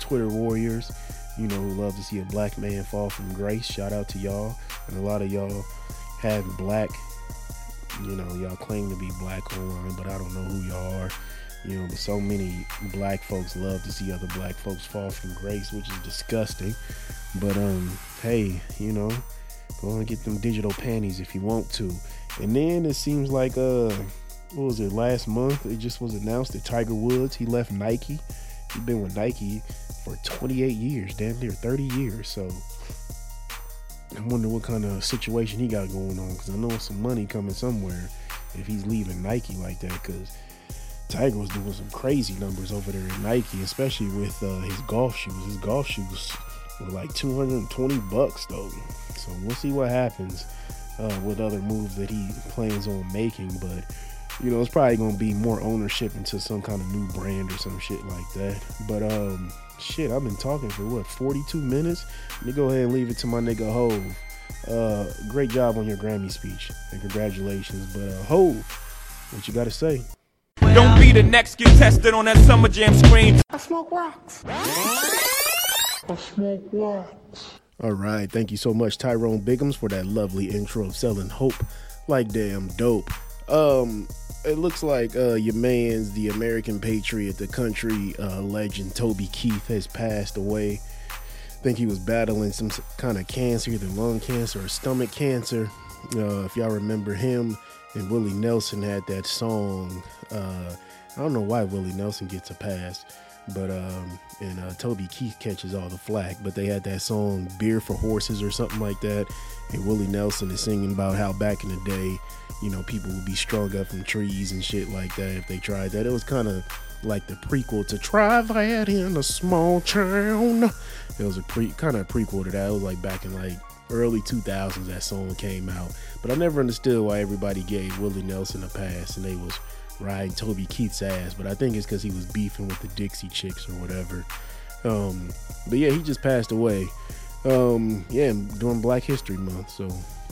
Speaker 1: Twitter warriors. You know, who love to see a black man fall from grace. Shout out to y'all, and a lot of y'all have black. You know, y'all claim to be black online, but I don't know who y'all are. You know, so many black folks love to see other black folks fall from grace, which is disgusting. But um, hey, you know, go and get them digital panties if you want to. And then it seems like uh, what was it last month? It just was announced that Tiger Woods he left Nike. He's been with Nike for 28 years, damn near 30 years. So I wonder what kind of situation he got going on because I know some money coming somewhere if he's leaving Nike like that because Tiger was doing some crazy numbers over there in Nike, especially with uh, his golf shoes. His golf shoes were like 220 bucks though. So we'll see what happens uh, with other moves that he plans on making. But you know, it's probably gonna be more ownership into some kind of new brand or some shit like that. But um, shit, I've been talking for what 42 minutes. Let me go ahead and leave it to my nigga Hove. Uh, great job on your Grammy speech and congratulations. But uh, Hove, what you got to say?
Speaker 2: Don't be the next get tested on that summer jam screen.
Speaker 3: I smoke rocks. I smoke rocks.
Speaker 1: All right, thank you so much, Tyrone Biggums, for that lovely intro of selling hope like damn dope. Um, it looks like uh, your man's the American patriot, the country uh, legend Toby Keith has passed away. I think he was battling some kind of cancer, either lung cancer or stomach cancer. Uh, if y'all remember him and Willie Nelson had that song uh, I don't know why Willie Nelson gets a pass, but um, and uh, Toby Keith catches all the flack. But they had that song "Beer for Horses" or something like that, and Willie Nelson is singing about how back in the day, you know, people would be strung up from trees and shit like that if they tried that. It was kind of like the prequel to "Try That in a Small Town." It was a pre kind of prequel to that. It was like back in like early 2000s that song came out. But I never understood why everybody gave Willie Nelson a pass and they was riding Toby Keith's ass, but I think it's because he was beefing with the Dixie Chicks or whatever. Um, but yeah, he just passed away. Um, yeah, during Black History Month. So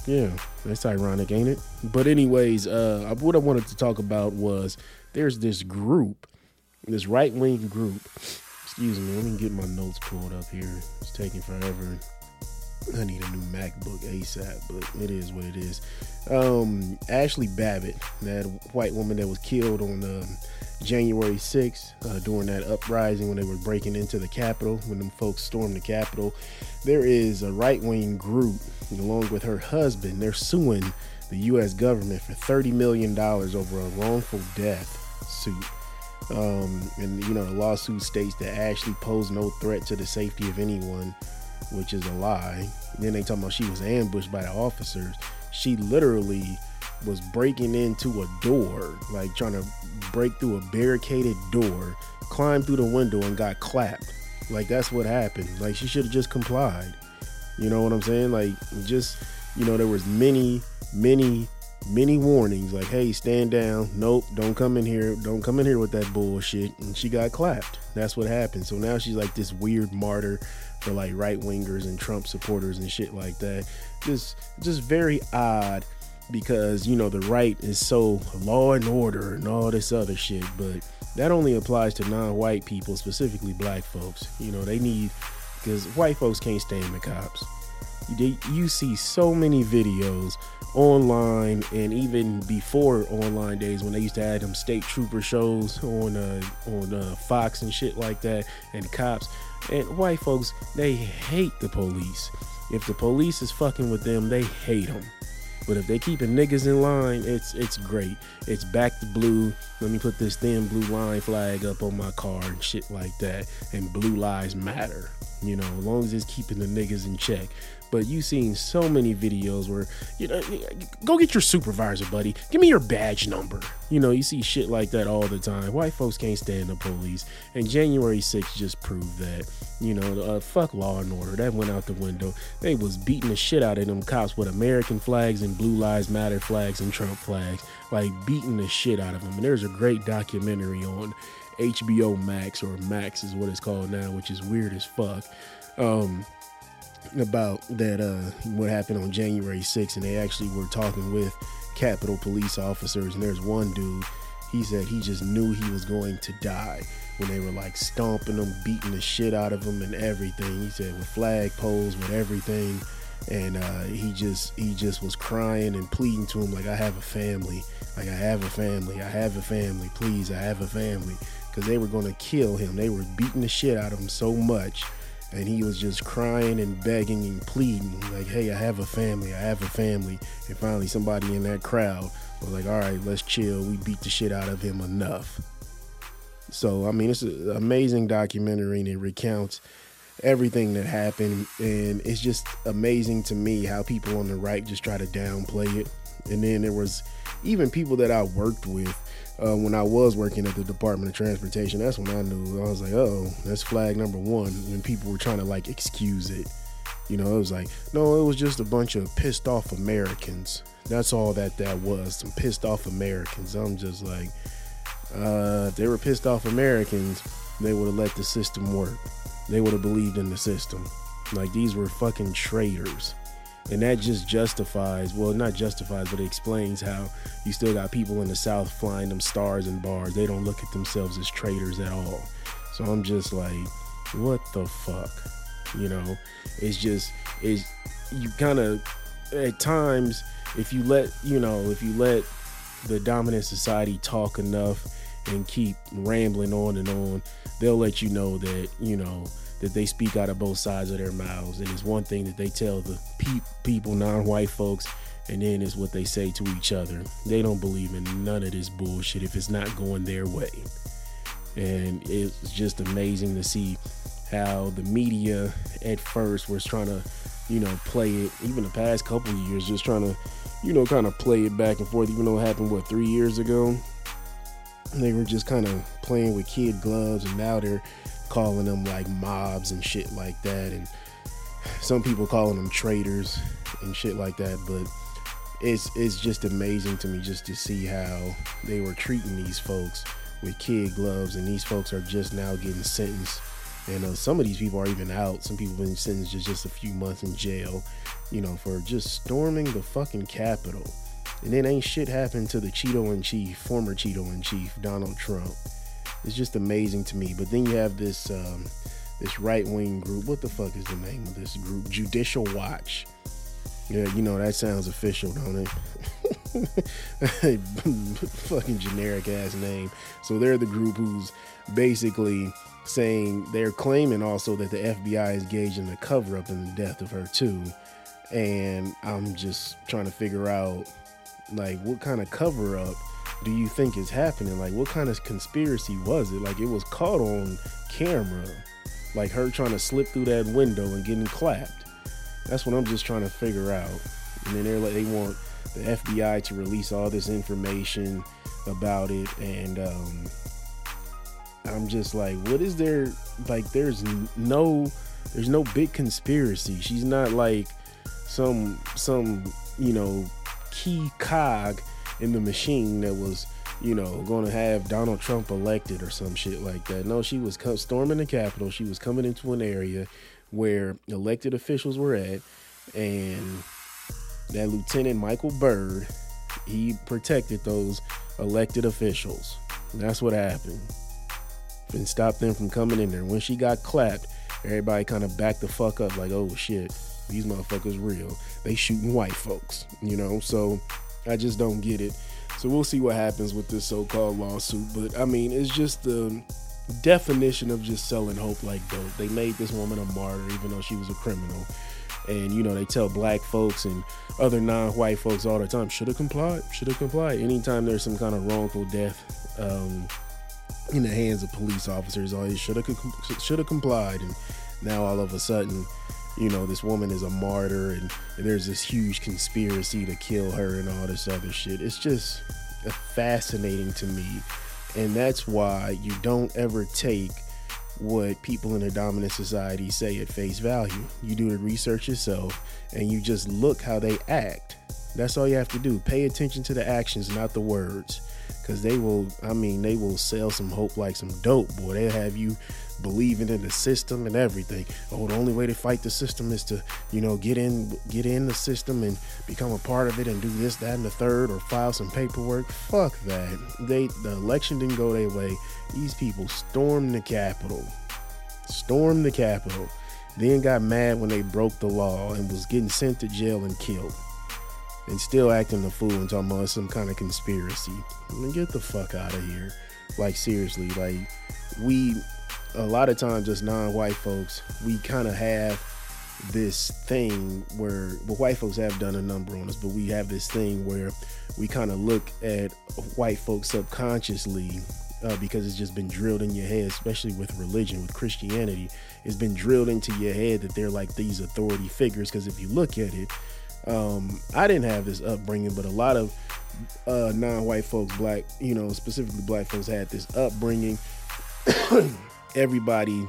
Speaker 1: yeah, that's ironic, ain't it? But anyways, uh, what I wanted to talk about was there's this group, this right wing group. Excuse me, let me get my notes pulled up here. It's taking forever. I need a new MacBook ASAP, but it is what it is. Um, Ashli Babbitt, that white woman that was killed on uh, January 6th uh, during that uprising when they were breaking into the Capitol, when them folks stormed the Capitol. There is a right wing group, along with her husband, they're suing the U.S. government for $30 million over a wrongful death suit. Um, and, you know, the lawsuit states that Ashli posed no threat to the safety of anyone which is a lie. Then they talking about she was ambushed by the officers. She literally was breaking into a door, like trying to break through a barricaded door, climbed through the window and got clapped. Like that's what happened. Like she should have just complied. You know what I'm saying? Like just you know there was many many many warnings like hey stand down nope don't come in here don't come in here with that bullshit and she got clapped that's what happened so now she's like this weird martyr for like right wingers and trump supporters and shit like that. Just just very odd because you know the right is so law and order and all this other shit but that only applies to non-white people specifically black folks. You know they need because white folks can't stand the cops. You, you see so many videos online and even before online days when they used to have them state trooper shows on uh, on uh, Fox and shit like that and cops and white folks they hate the police. If the police is fucking with them they hate them but if they keeping niggas in line it's it's great. It's back to blue. Let me put this thin blue line flag up on my car and shit like that and blue lives matter you know as long as it's keeping the niggas in check but you've seen so many videos where you know go get your supervisor buddy. Give me your badge number. You know you see shit like that all the time. White folks can't stand the police. And january 6th just proved that you know uh, fuck law and order. That went out the window. They was beating the shit out of them cops with american flags and blue lives matter flags and trump flags. Like beating the shit out of them. And there's a great documentary on hbo max or max is what it's called now which is weird as fuck. Um about that uh, what happened on January 6th, and they actually were talking with Capitol police officers. And there's one dude, he said he just knew he was going to die when they were like stomping him, beating the shit out of him, and everything. He said with flag poles, with everything, and uh, he just he just was crying and pleading to him like I have a family, like I have a family, I have a family, please, I have a family, because they were to kill him. They were beating the shit out of him so much and he was just crying and begging and pleading like hey i have a family i have a family. And finally somebody in that crowd was like all right let's chill. We beat the shit out of him enough. So i mean it's an amazing documentary and it recounts everything that happened. And it's just amazing to me how people on the right just try to downplay it and then there was even people that i worked with uh, when I was working at the Department of Transportation, that's when I knew I was like, oh, that's flag number one. When people were trying to like excuse it, you know, it was like, no, it was just a bunch of pissed off Americans. That's all that that was, some pissed off Americans. I'm just like, uh, if they were pissed off Americans, they would have let the system work. They would have believed in the system. Like these were fucking traitors. And that just justifies, well, not justifies, but it explains how you still got people in the South flying them stars and bars. They don't look at themselves as traitors at all. So I'm just like, what the fuck? You know, it's just, it's, you kind of, at times, if you let, you know, if you let the dominant society talk enough and keep rambling on and on, they'll let you know that, you know, that they speak out of both sides of their mouths. And it's one thing that they tell the pe- people, non white folks, and then it's what they say to each other. They don't believe in none of this bullshit if it's not going their way. And it's just amazing to see how the media at first was trying to, you know, play it, even the past couple of years, just trying to, you know, kind of play it back and forth, even though it happened, what, three years ago? They were just kind of playing with kid gloves, and now they're calling them like mobs and shit like that, and some people calling them traitors and shit like that. But it's it's just amazing to me just to see how they were treating these folks with kid gloves, and these folks are just now getting sentenced. And uh, some of these people are even out. Some people have been sentenced to just a few months in jail, you know, for just storming the fucking Capitol. And then ain't shit happened to the Cheeto in chief, former Cheeto in chief, Donald Trump it's just amazing to me. But then you have this um, this right wing group. What the fuck is the name of this group? Judicial Watch. Yeah, you know that sounds official, don't it? Fucking generic ass name. So they're the group who's basically saying they're claiming also that the FBI is engaged in the cover up in the death of her too. And I'm just trying to figure out like what kind of cover up do you think is happening? Like, what kind of conspiracy was it? Like, it was caught on camera, like her trying to slip through that window and getting clapped. That's what I'm just trying to figure out. And then they're like, they want the FBI to release all this information about it, and um, I'm just like, what is there? Like, there's no, there's no big conspiracy. She's not like some some you know key cog in the machine that was you know going to have Donald Trump elected or some shit like that. No, she was storming the Capitol. She was coming into an area where elected officials were at, and that Lieutenant Michael Byrd, he protected those elected officials. And that's what happened. And stopped them from coming in there. When she got clapped, everybody kind of backed the fuck up, like, oh shit, these motherfuckers real. They shooting white folks, you know. So I just don't get it. So we'll see what happens with this so-called lawsuit. But I mean, it's just the definition of just selling hope like dope. They made this woman a martyr, even though she was a criminal. And you know, they tell black folks and other non-white folks all the time, should have complied, should have complied. Anytime there's some kind of wrongful death um, in the hands of police officers, always should have should have complied. And now all of a sudden, you know, this woman is a martyr and, there's this huge conspiracy to kill her and all this other shit. It's just fascinating to me. And that's why you don't ever take what people in a dominant society say at face value. You do the research yourself and you just look how they act. That's all you have to do. Pay attention to the actions, not the words. Cause they will, I mean, they will sell some hope like some dope, boy. They'll have you believing in the system and everything. Oh, the only way to fight the system is to, you know, get in get in the system and become a part of it and do this, that, and the third, or file some paperwork. Fuck that. They the election didn't go their way. These people stormed the Capitol. Stormed the Capitol. Then got mad when they broke the law and was getting sent to jail and killed. And still acting the fool and talking about some kind of conspiracy. I mean, get the fuck out of here. Like seriously, like we a lot of times as non-white folks, we kind of have this thing where well, white folks have done a number on us, but we have this thing where we kind of look at white folks subconsciously uh, because it's just been drilled in your head, especially with religion, with Christianity. It's been drilled into your head that they're like these authority figures. Because if you look at it, um, I didn't have this upbringing, but a lot of uh, non-white folks, black, you know, specifically black folks, had this upbringing. everybody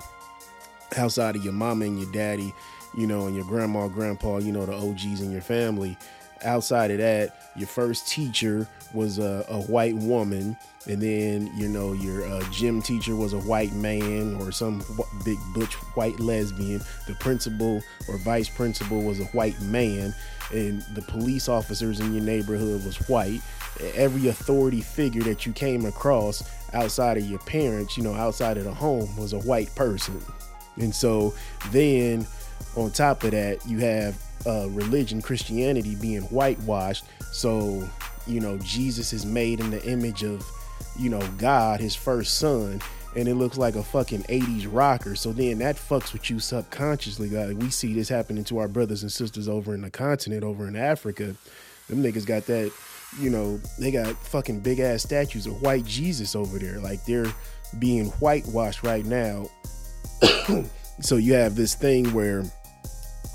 Speaker 1: outside of your mama and your daddy, you know, and your grandma, grandpa, you know, the OGs in your family. Outside of that, your first teacher was a, a white woman, and then you know your uh, gym teacher was a white man or some big butch white lesbian. The principal or vice principal was a white man, and the police officers in your neighborhood was white. Every authority figure that you came across outside of your parents, you know, outside of the home, was a white person. And so then on top of that, you have uh, religion, Christianity being whitewashed. So, you know, Jesus is made in the image of, you know, God, his first son. And it looks like a fucking 80s rocker. So then that fucks with you subconsciously. Like we see this happening to our brothers and sisters over in the continent, over in Africa. Them niggas got that you know, they got fucking big ass statues of white Jesus over there. Like they're being whitewashed right now. so you have this thing where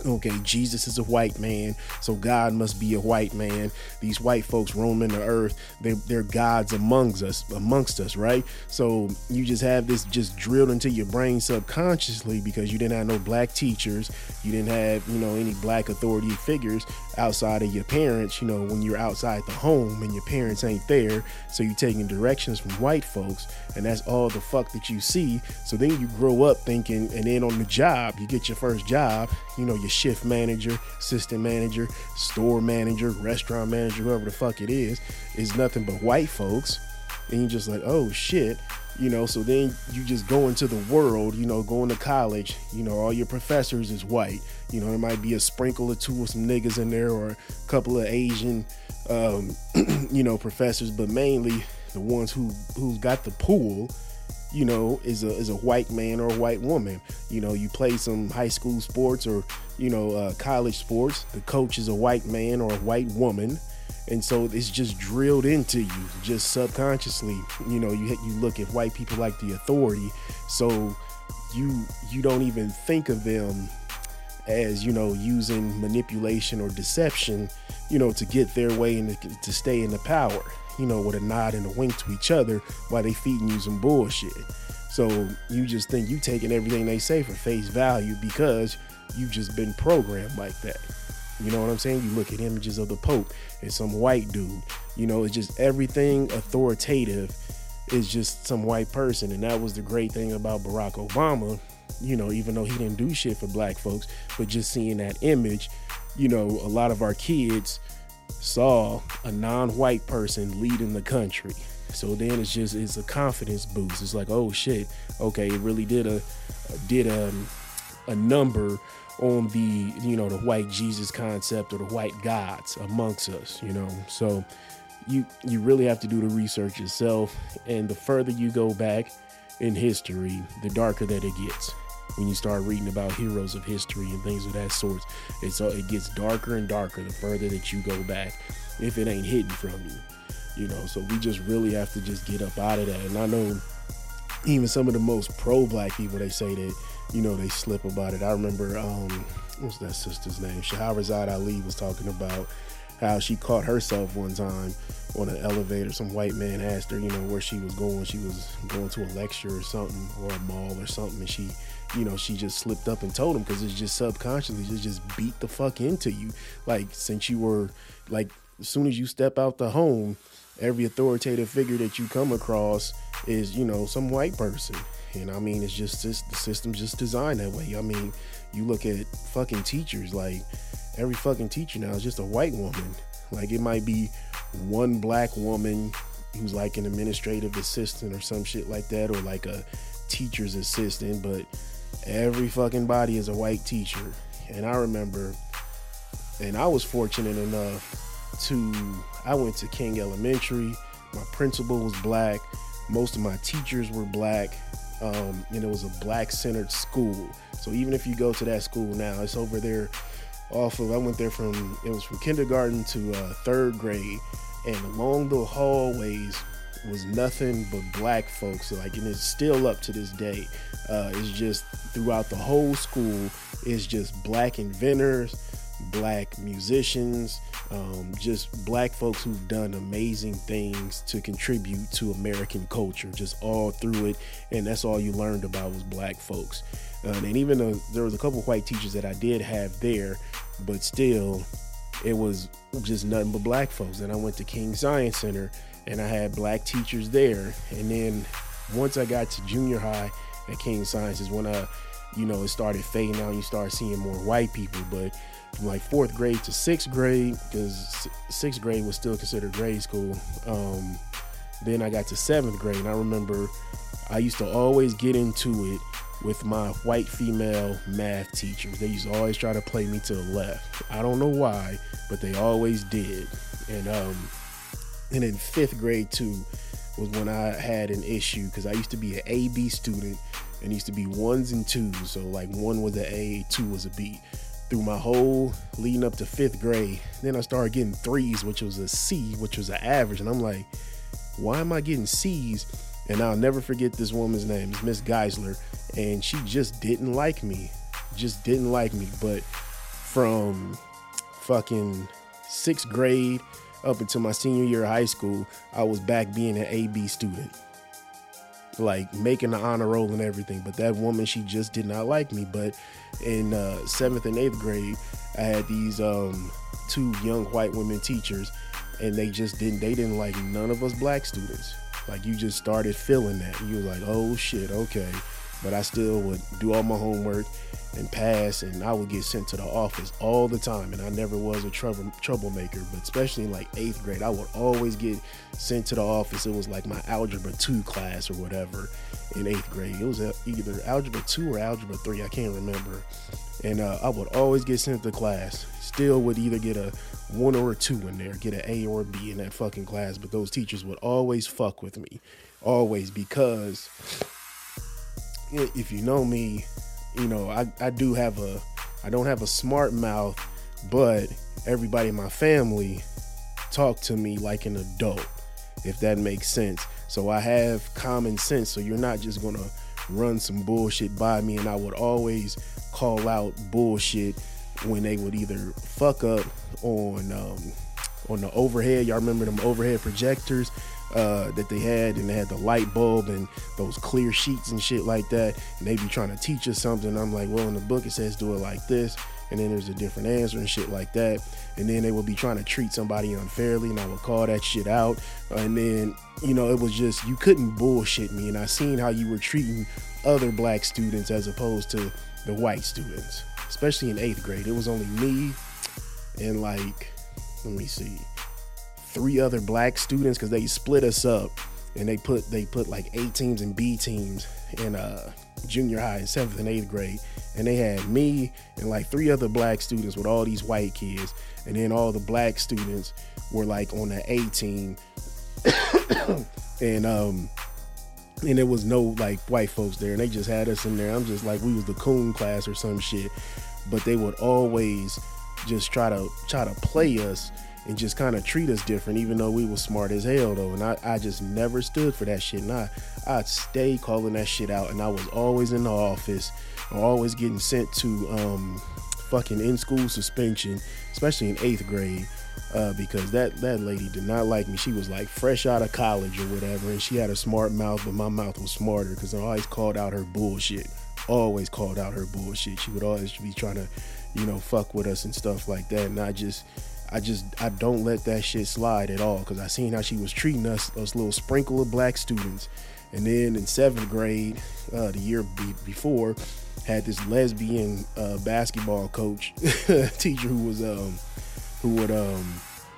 Speaker 1: okay, Jesus is a white man, so God must be a white man. These white folks roaming the earth, they, they're gods amongst us, amongst us, right? So you just have this just drilled into your brain subconsciously because you didn't have no black teachers, you didn't have, you know, any black authority figures outside of your parents, you know, when you're outside the home and your parents ain't there. So you're taking directions from white folks, and that's all the fuck that you see. So then you grow up thinking, and then on the job, you get your first job, you know, your shift manager, assistant manager, store manager, restaurant manager, whoever the fuck it is, is nothing but white folks. And you're just like, oh shit, you know, so then you just go into the world, you know, going to college, you know, all your professors is white. You know, there might be a sprinkle or two of some niggas in there or a couple of Asian, um, you know, professors, but mainly the ones who who's got the pool you know, is a is a white man or a white woman. You know, you play some high school sports or you know uh, college sports. The coach is a white man or a white woman, and so it's just drilled into you, just subconsciously. You know, you you look at white people like the authority, so you you don't even think of them as you know using manipulation or deception, you know, to get their way and to, to stay in the power you know, with a nod and a wink to each other while they feeding you some bullshit. So you just think you taking everything they say for face value because you've just been programmed like that. You know what I'm saying? You look at images of the Pope and some white dude. You know, it's just everything authoritative is just some white person. And that was the great thing about Barack Obama, you know, even though he didn't do shit for black folks, but just seeing that image, you know, a lot of our kids saw a non-white person leading the country. So then it's just it's a confidence boost. It's like, oh shit, okay, it really did a did a a number on the you know the white Jesus concept or the white gods amongst us, you know. So you you really have to do the research yourself, and the further you go back in history, the darker that it gets. When you start reading about heroes of history and things of that sort, it's it gets darker and darker the further that you go back, if it ain't hidden from you, you know. So we just really have to just get up out of that. And I know even some of the most pro-black people, they say that you know they slip about it. I remember um, what's that sister's name? Shahrazad Ali was talking about how she caught herself one time on an elevator. Some white man asked her, you know, where she was going. She was going to a lecture or something, or a mall or something, and she, you know, she just slipped up and told him because it's just subconsciously it just beat the fuck into you. Like since you were like, as soon as you step out the home, every authoritative figure that you come across is, you know, some white person. And I mean, it's just this, the system's just designed that way. I mean, you look at fucking teachers, like every fucking teacher now is just a white woman. Like it might be one black woman who's like an administrative assistant or some shit like that, or like a teacher's assistant, but every fucking body is a white teacher. And I remember, and I was fortunate enough to, I went to King Elementary. My principal was black. Most of my teachers were black. Um, and it was a black centered school. So even if you go to that school now, it's over there off of, I went there from, it was from kindergarten to uh, third grade. And along the hallways was nothing but black folks. Like, and it's still up to this day. Uh, it's just throughout the whole school, it's just black inventors, black musicians, um, just black folks who've done amazing things to contribute to American culture, just all through it. And that's all you learned about was black folks. Uh, and even though there was a couple white teachers that I did have there, but still, it was just nothing but black folks. And I went to King Science Center and I had black teachers there. And then once I got to junior high at King Science is when I, you know, it started fading out. You start seeing more white people, but from like fourth grade to sixth grade, because sixth grade was still considered grade school. Um, then I got to seventh grade, and I remember I used to always get into it with my white female math teachers. They used to always try to play me to the left. I don't know why, but they always did. And um, and in fifth grade too was when I had an issue because I used to be an A B student and used to be ones and twos. So like one was an A, two was a B. Through my whole leading up to fifth grade, then I started getting threes, which was a C, which was an average, and I'm like, why am I getting C's? And I'll never forget this woman's name, it's Miss Geisler, and she just didn't like me, just didn't like me. But from fucking sixth grade up until my senior year of high school, I was back being an AB student, like making the honor roll and everything. But that woman, she just did not like me. But in uh, seventh and eighth grade, I had these um, two young white women teachers, and they just didn't they didn't like none of us black students. Like you just started feeling that. You were like, oh shit, okay. But I still would do all my homework and pass, and I would get sent to the office all the time. And I never was a trouble troublemaker, but especially in like eighth grade, I would always get sent to the office. It was like my algebra two class or whatever in eighth grade. It was either algebra two or algebra three. I can't remember. And uh, I would always get sent to class. Still would either get a one or a two in there, get an A or a B in that fucking class. But those teachers would always fuck with me, always because if you know me, you know, I, I do have a, I don't have a smart mouth, but everybody in my family talk to me like an adult, if that makes sense. So I have common sense. So you're not just gonna run some bullshit by me, and I would always call out bullshit when they would either fuck up on um, on the overhead. Y'all remember them overhead projectors uh, that they had, and they had the light bulb and those clear sheets and shit like that. And they be trying to teach us something. I'm like, well, in the book it says do it like this, and then there's a different answer and shit like that. And then they would be trying to treat somebody unfairly, and I would call that shit out. And then you know it was just you couldn't bullshit me, and I seen how you were treating other black students as opposed to the white students, especially in eighth grade. It was only me and like, let me see, three other black students because they split us up and they put they put like A teams and B teams in uh junior high, in seventh and eighth grade, and they had me and like three other black students with all these white kids, and then all the black students were like on the A team, and um and there was no like white folks there and they just had us in there. I'm just like we was the coon class or some shit. But they would always just try to try to play us and just kind of treat us different even though we was smart as hell though and I, I just never stood for that shit and I, i'd stay calling that shit out and i was always in the office Or always getting sent to um fucking in school suspension especially in eighth grade uh, because that that lady did not like me. She was like fresh out of college or whatever, and she had a smart mouth, but my mouth was smarter because I always called out her bullshit. Always called out her bullshit. She would always be trying to, you know, fuck with us and stuff like that. And I just, I just, I don't let that shit slide at all because I seen how she was treating us, those little sprinkle of black students. And then in seventh grade, uh, the year be- before, had this lesbian uh, basketball coach, teacher who was um who would um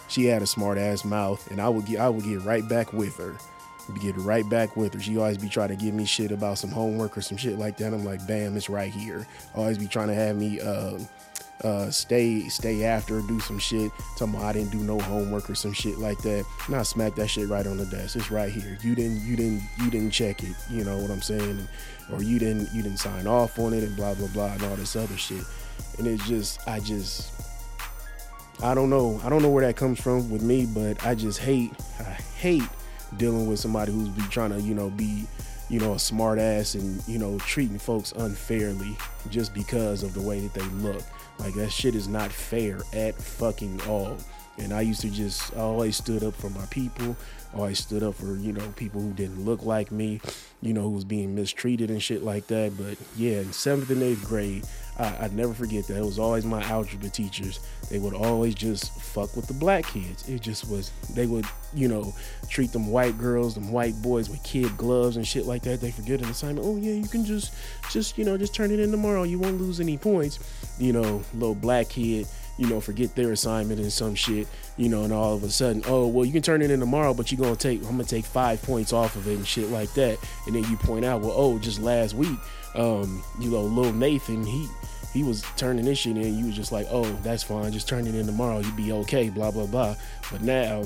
Speaker 1: she had a smart ass mouth and I would get I would get right back with her. Get right back with her. She always be trying to give me shit about some homework or some shit like that. I'm like, bam, it's right here. Always be trying to have me uh, uh, stay stay after do some shit. Talking about I didn't do no homework or some shit like that. And I smack that shit right on the desk. It's right here. You didn't you didn't you didn't check it. You know what I'm saying? Or you didn't you didn't sign off on it and blah blah blah and all this other shit. And it's just I just I don't know. I don't know where that comes from with me, but I just hate I hate dealing with somebody who's be trying to, you know, be, you know, a smart ass and, you know, treating folks unfairly just because of the way that they look. Like that shit is not fair at fucking all. And I used to just I always stood up for my people. Always stood up for, you know, people who didn't look like me, you know, who was being mistreated and shit like that. But yeah, in seventh and eighth grade, I, I'd never forget that. It was always my algebra teachers. They would always just fuck with the black kids. It just was, they would, you know, treat them white girls, them white boys with kid gloves and shit like that. They forget an assignment. Oh, yeah, you can just, just, you know, just turn it in tomorrow. You won't lose any points. You know, little black kid, you know, forget their assignment and some shit, you know, and all of a sudden, oh, well, you can turn it in tomorrow, but you're to take, I'm to take five points off of it and shit like that. And then you point out, well, oh, just last week, um, you know, little Nathan, he, he was turning this shit in. You was just like, oh, that's fine. Just turn it in tomorrow. You'd be okay. Blah blah blah. But now,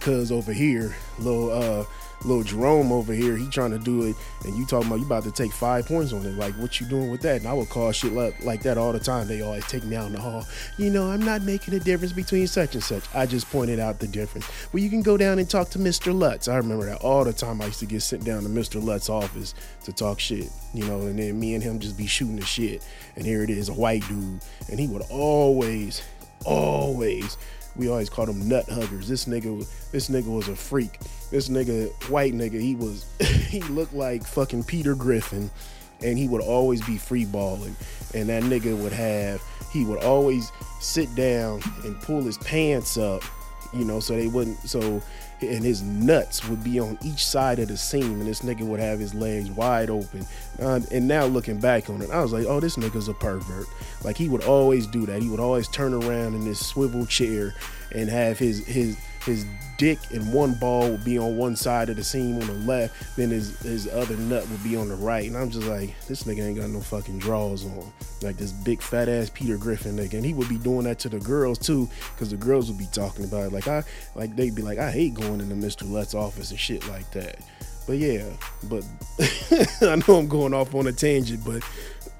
Speaker 1: cuz over here, little uh, little Jerome over here, he trying to do it, and you talking about you about to take five points on it. Like, what you doing with that? And I would call shit like, like that all the time. They always take me out in the hall. You know, I'm not making a difference between such and such. I just pointed out the difference. Well, you can go down and talk to Mr. Lutz. I remember that all the time. I used to get sent down to Mr. Lutz's office to talk shit. You know, and then me and him just be shooting the shit. And here it is, a white dude, and he would always, always we always called him nut huggers. This nigga, this nigga was a freak. This nigga, white nigga, he was, he looked like fucking Peter Griffin, and he would always be free balling. And that nigga would have, he would always sit down and pull his pants up, you know, so they wouldn't, so, and his nuts would be on each side of the seam, and this nigga would have his legs wide open. Uh, and now looking back on it, I was like, oh, this nigga's a pervert. Like he would always do that. He would always turn around in this swivel chair and have his his his dick and one ball would be on one side of the seam on the left, then his his other nut would be on the right. And I'm just like, this nigga ain't got no fucking draws on. Like this big fat ass Peter Griffin nigga. And he would be doing that to the girls too, because the girls would be talking about it. Like I like they'd be like, I hate going into Mr. Lut's office and shit like that. But yeah, but I know I'm going off on a tangent, but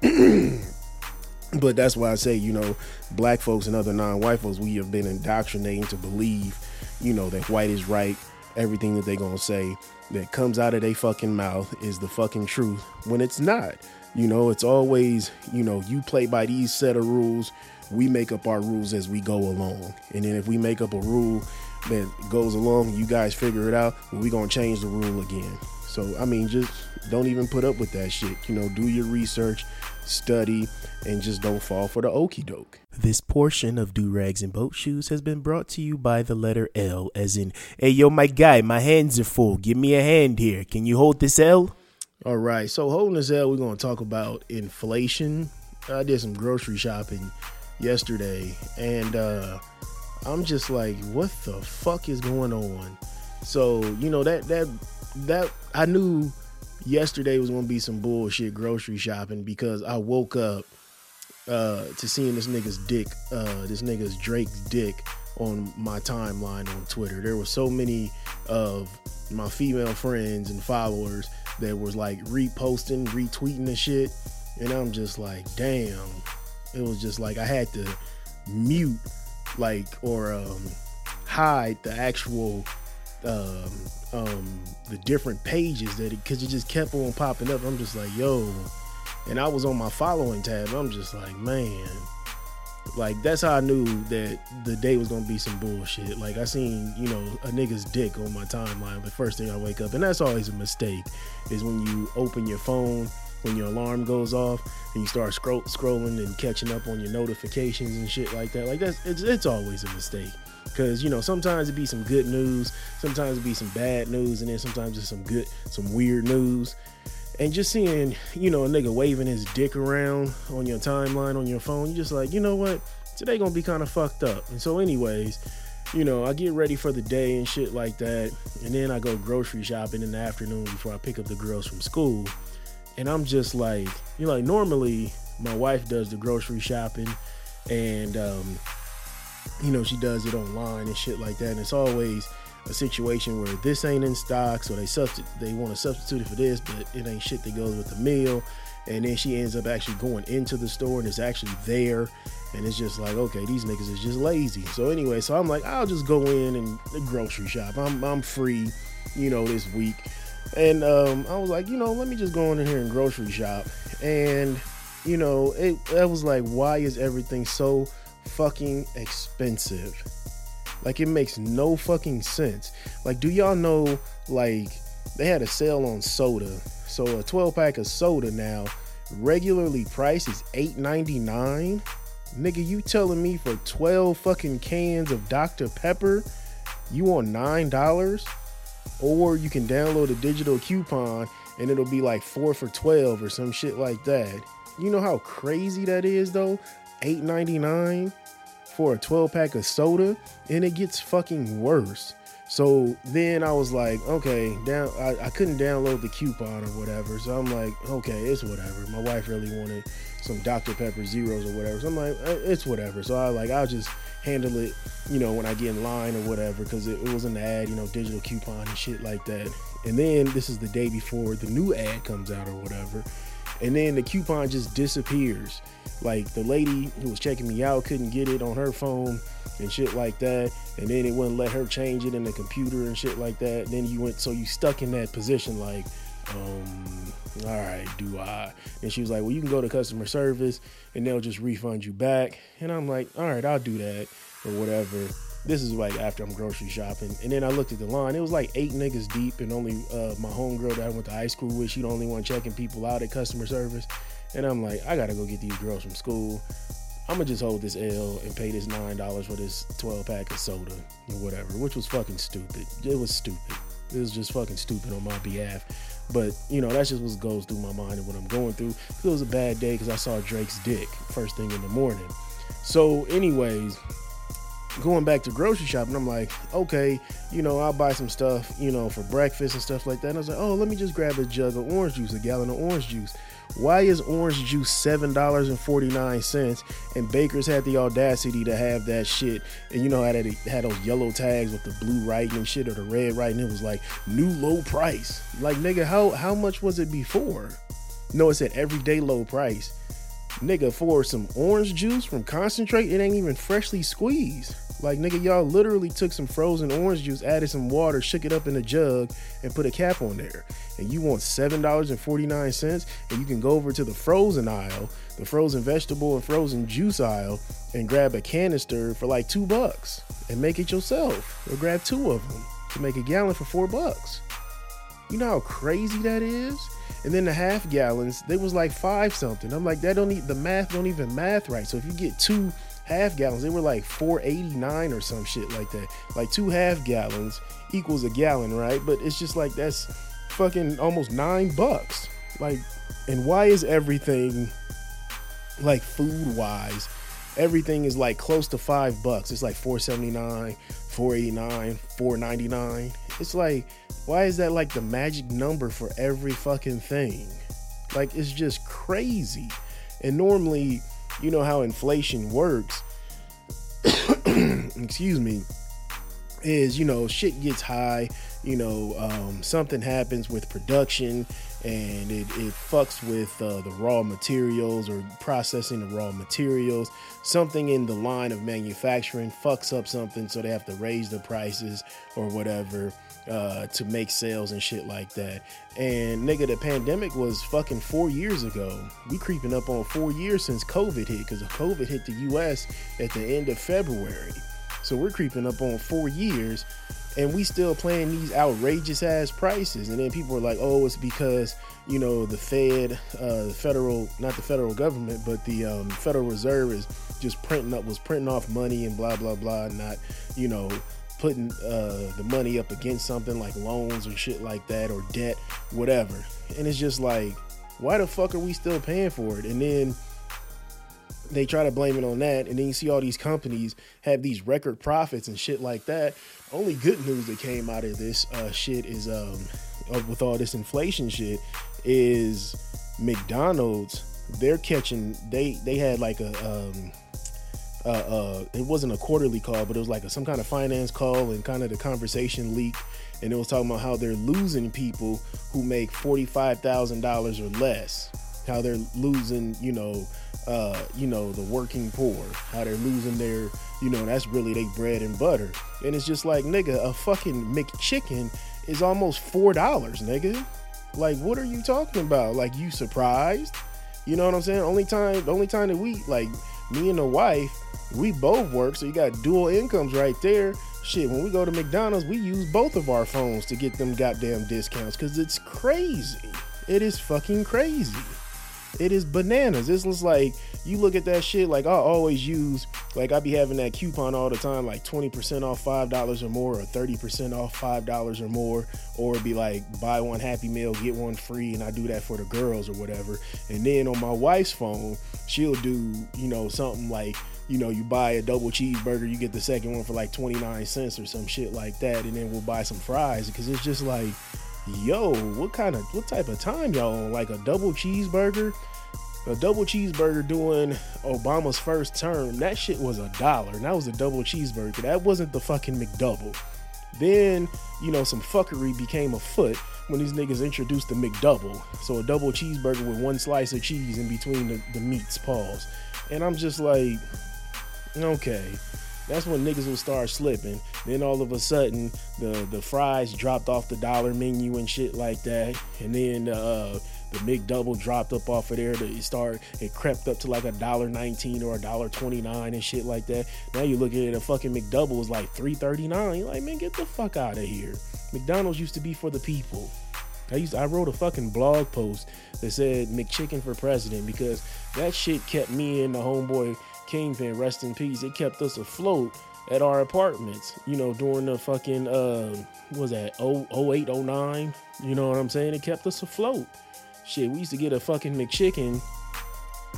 Speaker 1: but that's why I say, you know, black folks and other non-white folks, we have been indoctrinated to believe, you know, that white is right. Everything that they gonna say that comes out of their fucking mouth is the fucking truth when it's not. You know, it's always, you know, you play by these set of rules, we make up our rules as we go along. And then if we make up a rule that goes along, you guys figure it out, we gonna change the rule again. So I mean, just don't even put up with that shit. You know, do your research, study, and just don't fall for the okey doke.
Speaker 4: This portion of Durags and Boatshoes has been brought to you by the letter L, as in, hey yo, my guy, my hands are full. Give me a hand here. Can you hold this L?
Speaker 1: All right, so holding this L, we're gonna talk about inflation. I did some grocery shopping yesterday, and uh, I'm just like, what the fuck is going on? So you know that that that I knew yesterday was gonna be some bullshit grocery shopping because I woke up uh, to seeing this nigga's dick, uh, this nigga's Drake's dick on my timeline on Twitter. There were so many of my female friends and followers that was like reposting, retweeting the shit, and I'm just like, damn. It was just like I had to mute, like or um, hide the actual um, um, the different pages that it because it just kept on popping up. I'm just like, yo, and I was on my following tab. I'm just like, man, like that's how I knew that the day was gonna be some bullshit. Like I seen, you know, a nigga's dick on my timeline the first thing I wake up, and that's always a mistake. Is when you open your phone when your alarm goes off and you start scroll- scrolling and catching up on your notifications and shit like that. Like that's it's, it's always a mistake. Cause you know sometimes it be some good news, sometimes it be some bad news, and then sometimes it's some good, some weird news. And just seeing, you know, a nigga waving his dick around on your timeline on your phone, you just like, you know what? Today gonna be kind of fucked up. And so, anyways, you know, I get ready for the day and shit like that, and then I go grocery shopping in the afternoon before I pick up the girls from school. And I'm just like, you know, like normally my wife does the grocery shopping, and um, you know, she does it online and shit like that. And it's always a situation where this ain't in stock, so they substitute they want to substitute it for this, but it ain't shit that goes with the meal. And then she ends up actually going into the store and it's actually there. And it's just like, okay, these niggas is just lazy. So anyway, so I'm like, I'll just go in and grocery shop. I'm I'm free, you know, this week. And um, I was like, you know, let me just go in here and grocery shop. And, you know, it, it was like, why is everything so fucking expensive? Like it makes no fucking sense. Like, do y'all know like they had a sale on soda? So a 12 pack of soda now regularly priced is $8.99. Nigga, you telling me for 12 fucking cans of Dr. Pepper, you want nine dollars? Or you can download a digital coupon and it'll be like four for 12 or some shit like that. You know how crazy that is though? $8.99 for a 12 pack of soda and it gets fucking worse. So then I was like, okay, down I, I couldn't download the coupon or whatever. So I'm like, okay, it's whatever. My wife really wanted some Dr. Pepper zeros or whatever. So I'm like, "Eh, it's whatever. So I like I'll just handle it, you know, when I get in line or whatever, because it, it was an ad, you know, digital coupon and shit like that. And then this is the day before the new ad comes out or whatever. And then the coupon just disappears. Like the lady who was checking me out couldn't get it on her phone and shit like that. And then it wouldn't let her change it in the computer and shit like that. then you went, so you stuck in that position like, um, all right, do I? And she was like, well, you can go to customer service and they'll just refund you back. And I'm like, all right, I'll do that or whatever. This is like after I'm grocery shopping. And then I looked at the line. It was like eight niggas deep and only uh, my homegirl that I went to high school with, she the only one checking people out at customer service. And I'm like, I gotta go get these girls from school. I'm gonna just hold this L and pay this nine dollars for this 12 pack of soda or whatever, which was fucking stupid. It was stupid. It was just fucking stupid on my behalf. But you know, that's just what goes through my mind and what I'm going through. It was a bad day because I saw Drake's dick first thing in the morning. So, anyways, going back to grocery shopping, I'm like, okay, you know, I'll buy some stuff, you know, for breakfast and stuff like that. And I was like, oh, let me just grab a jug of orange juice, a gallon of orange juice. Why is orange juice seven dollars and forty nine cents? And Baker's had the audacity to have that shit, and you know how that had those yellow tags with the blue writing and shit or the red writing. It was like new low price. Like nigga, how how much was it before? No, it said everyday low price. Nigga, for some orange juice from concentrate, it ain't even freshly squeezed. Like, nigga, y'all literally took some frozen orange juice, added some water, shook it up in a jug, and put a cap on there. And you want $7.49, and you can go over to the frozen aisle, the frozen vegetable and frozen juice aisle, and grab a canister for like two bucks and make it yourself. Or grab two of them to make a gallon for four bucks. You know how crazy that is? And then the half gallons, they was like five something. I'm like, that don't need the math don't even math right. So if you get two half gallons, they were like 489 or some shit like that. Like two half gallons equals a gallon, right? But it's just like that's fucking almost nine bucks. Like, and why is everything like food wise? Everything is like close to five bucks. It's like 479, 489, 499. It's like, why is that like the magic number for every fucking thing? Like, it's just crazy. And normally, you know how inflation works. Excuse me. Is, you know, shit gets high, you know, um, something happens with production and it, it fucks with uh, the raw materials or processing the raw materials. Something in the line of manufacturing fucks up something, so they have to raise the prices or whatever uh, to make sales and shit like that. And nigga, the pandemic was fucking four years ago. We creeping up on four years since COVID hit because COVID hit the U.S. at the end of February. So we're creeping up on four years and we still playing these outrageous ass prices. And then people are like, oh, it's because, you know, the Fed, uh, the federal, not the federal government, but the um, Federal Reserve is just printing up, was printing off money and blah, blah, blah, not, you know, putting uh, the money up against something like loans or shit like that or debt, whatever. And it's just like, why the fuck are we still paying for it? And then they try to blame it on that, and then you see all these companies have these record profits and shit like that. Only good news that came out of this uh, shit is, um, with all this inflation shit, is McDonald's. They're catching. They they had like a. Um, uh, uh, it wasn't a quarterly call, but it was like a, some kind of finance call, and kind of the conversation leak, and it was talking about how they're losing people who make forty five thousand dollars or less. How they're losing, you know, uh, you know, the working poor, how they're losing their, you know, that's really their bread and butter. And it's just like, nigga, a fucking McChicken is almost four dollars, nigga. Like, what are you talking about? Like, you surprised? You know what I'm saying? Only time, the only time that we like me and the wife, we both work, so you got dual incomes right there. Shit, when we go to McDonald's, we use both of our phones to get them goddamn discounts because it's crazy. It is fucking crazy. It is bananas. This looks like you look at that shit. Like I always use, like I be having that coupon all the time, like twenty percent off five dollars or more, or thirty percent off five dollars or more, or be like buy one Happy Meal get one free, and I do that for the girls or whatever. And then on my wife's phone, she'll do you know something like you know, you buy a double cheeseburger, you get the second one for like 29 cents or some shit like that, and then we'll buy some fries because it's just like, yo, what kind of what type of time y'all on? Like a double cheeseburger? A double cheeseburger doing Obama's first term, that shit was a dollar. And that was a double cheeseburger. That wasn't the fucking McDouble. Then, you know, some fuckery became afoot when these niggas introduced the McDouble. So a double cheeseburger with one slice of cheese in between the, the meats, pause. And I'm just like, okay. That's when niggas will start slipping. Then all of a sudden, the the fries dropped off the dollar menu and shit like that. And then uh, the McDouble dropped up off of there. To start, it crept up to like a dollar nineteen or a dollar twenty nine and shit like that. Now you look at it, a fucking McDouble is like three thirty nine. You're like, man, get the fuck out of here. McDonald's used to be for the people. I used I wrote a fucking blog post that said McChicken for president because that shit kept me and the homeboy Kingpin, rest in peace. It kept us afloat at our apartments, you know, during the fucking uh was that 08, 09? You know what I'm saying? It kept us afloat. Shit, we used to get a fucking McChicken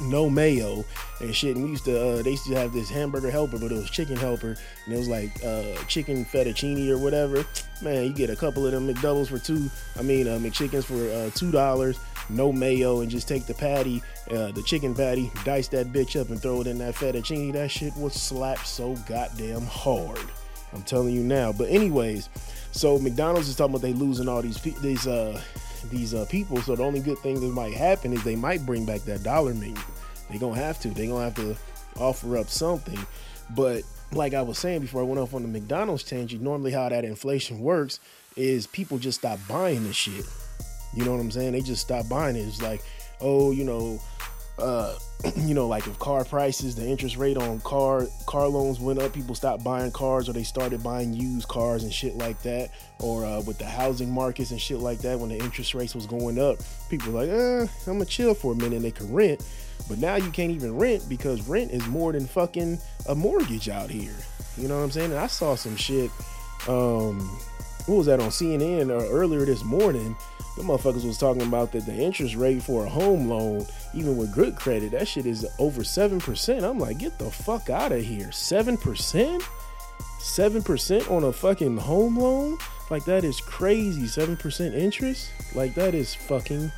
Speaker 1: no mayo and shit. And we used to, uh, they used to have this hamburger helper, but it was chicken helper, and it was like uh, chicken fettuccine or whatever. Man, you get a couple of them McDoubles for two. I mean, uh, McChickens for uh, two dollars, no mayo, and just take the patty, uh, the chicken patty, dice that bitch up, and throw it in that fettuccine. That shit was slap so goddamn hard. I'm telling you now. But anyways, so McDonald's is talking about they losing all these these uh these uh, people. So the only good thing that might happen is they might bring back that dollar menu. They gonna have to. They gonna have to offer up something. But like I was saying before I went off on the McDonald's tangent, normally how that inflation works is people just stop buying the shit. You know what I'm saying? They just stop buying it. It's like, oh, you know, uh, you know, like if car prices, the interest rate on car car loans went up, people stopped buying cars or they started buying used cars and shit like that. Or uh, with the housing markets and shit like that, when the interest rates was going up, people like, eh, I'm gonna chill for a minute and they could rent. But now you can't even rent because rent is more than fucking a mortgage out here. You know what I'm saying? And I saw some shit. Um, what was that on CNN or earlier this morning? The motherfuckers was talking about that the interest rate for a home loan, even with good credit, that shit is over seven percent. I'm like, get the fuck out of here, seven percent, seven percent on a fucking home loan? Like that is crazy. Seven percent interest? Like that is fucking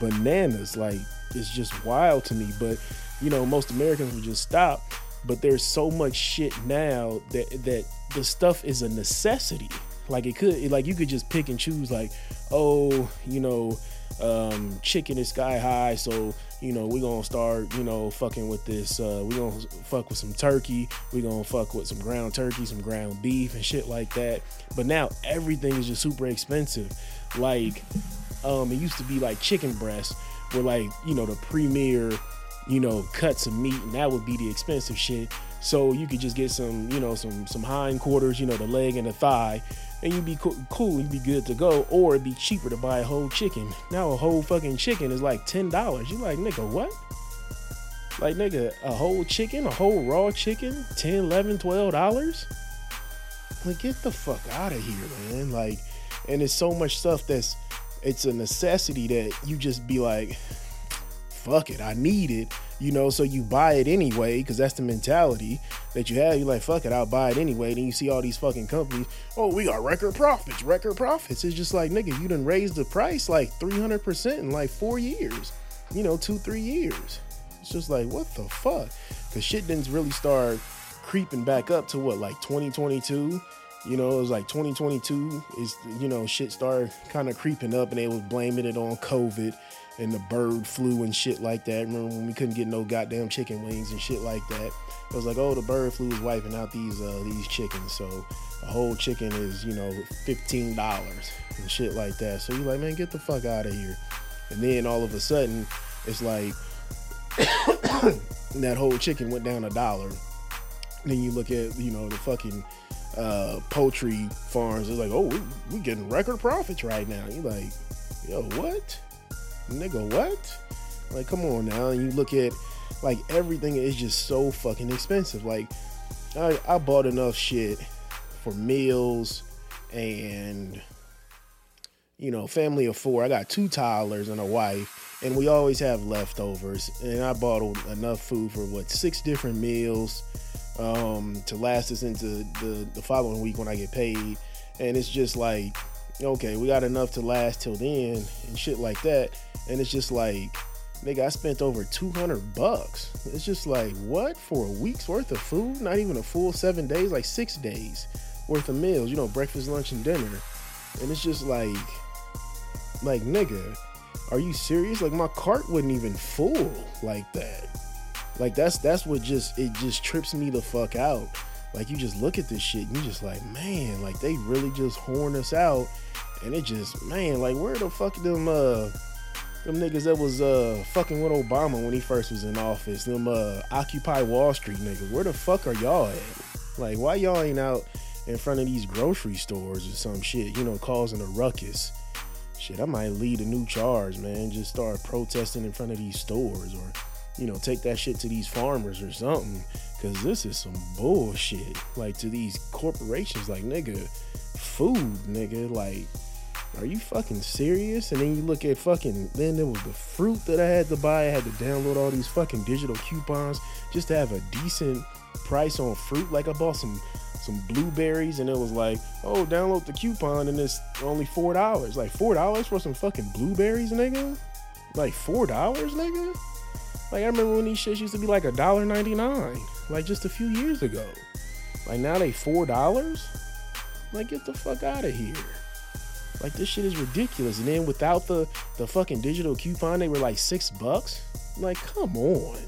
Speaker 1: bananas. Like it's just wild to me. But you know, most Americans would just stop. But there's so much shit now that that the stuff is a necessity. Like it could, like you could just pick and choose. Like, oh, you know, um, chicken is sky high, so you know we gonna start, you know, fucking with this. Uh, we gonna fuck with some turkey. We gonna fuck with some ground turkey, some ground beef, and shit like that. But now everything is just super expensive. Like, um, it used to be like chicken breast, were like you know the premier, you know, cuts of meat, and that would be the expensive shit. So you could just get some, you know, some some hind quarters, you know, the leg and the thigh, and you'd be co- cool, you'd be good to go. Or it'd be cheaper to buy a whole chicken. Now a whole fucking chicken is like ten dollars. You like nigga what? Like nigga, a whole chicken, a whole raw chicken, 10 11 12 dollars? Like get the fuck out of here, man. Like, and it's so much stuff that's it's a necessity that you just be like, fuck it, I need it, you know, so you buy it anyway, because that's the mentality that you have. You're like, fuck it, I'll buy it anyway. Then you see all these fucking companies, oh, we got record profits, record profits. It's just like, nigga, you done raised the price like 300% in like four years, you know, two, three years. It's just like, what the fuck? Because shit didn't really start creeping back up to what, like 2022? You know, it was like 2022 is, you know, shit started kind of creeping up and they was blaming it on COVID and the bird flu and shit like that. Remember when we couldn't get no goddamn chicken wings and shit like that? It was like, oh, the bird flu is wiping out these uh, these chickens. So a whole chicken is, you know, fifteen dollars and shit like that. So you're like, man, get the fuck out of here. And then all of a sudden, it's like that whole chicken went down a dollar. Then you look at, you know, the fucking uh, poultry farms. It's like, oh, we, we getting record profits right now. You're like, yo, what? Nigga, what? Like, come on now. And you look at, like, everything is just so fucking expensive. Like, I, I bought enough shit for meals and, you know, family of four. I got two toddlers and a wife, and we always have leftovers. And I bought enough food for, what, six different meals um, to last us into the, the following week when I get paid. And it's just like, okay, we got enough to last till then and shit like that. And it's just like, nigga, I spent over 200 bucks. It's just like, what? For a week's worth of food? Not even a full seven days, like six days worth of meals, you know, breakfast, lunch, and dinner. And it's just like, like, nigga, are you serious? Like, my cart wasn't even full like that. Like, that's, that's what just, it just trips me the fuck out. Like, you just look at this shit and you just like, man, like, they really just horn us out. And it just, man, like, where the fuck them, uh, them niggas that was uh fucking with Obama when he first was in office, them uh Occupy Wall Street niggas. Where the fuck are y'all at? Like why y'all ain't out in front of these grocery stores or some shit, you know, causing a ruckus. Shit, I might lead a new charge, man. Just start protesting in front of these stores or, you know, take that shit to these farmers or something. Cause this is some bullshit. Like to these corporations, like nigga, food, nigga, like are you fucking serious? And then you look at fucking, then there was the fruit that I had to buy. I had to download all these fucking digital coupons just to have a decent price on fruit. Like I bought some some blueberries and it was like, oh, download the coupon and it's only four dollars. Like four dollars for some fucking blueberries, nigga? Like four dollars, nigga? Like I remember when these shits used to be like a dollar ninety nine, like just a few years ago. Like now they four dollars? Like get the fuck out of here. Like this shit is ridiculous. And then without the the fucking digital coupon, they were like six bucks. Like, come on.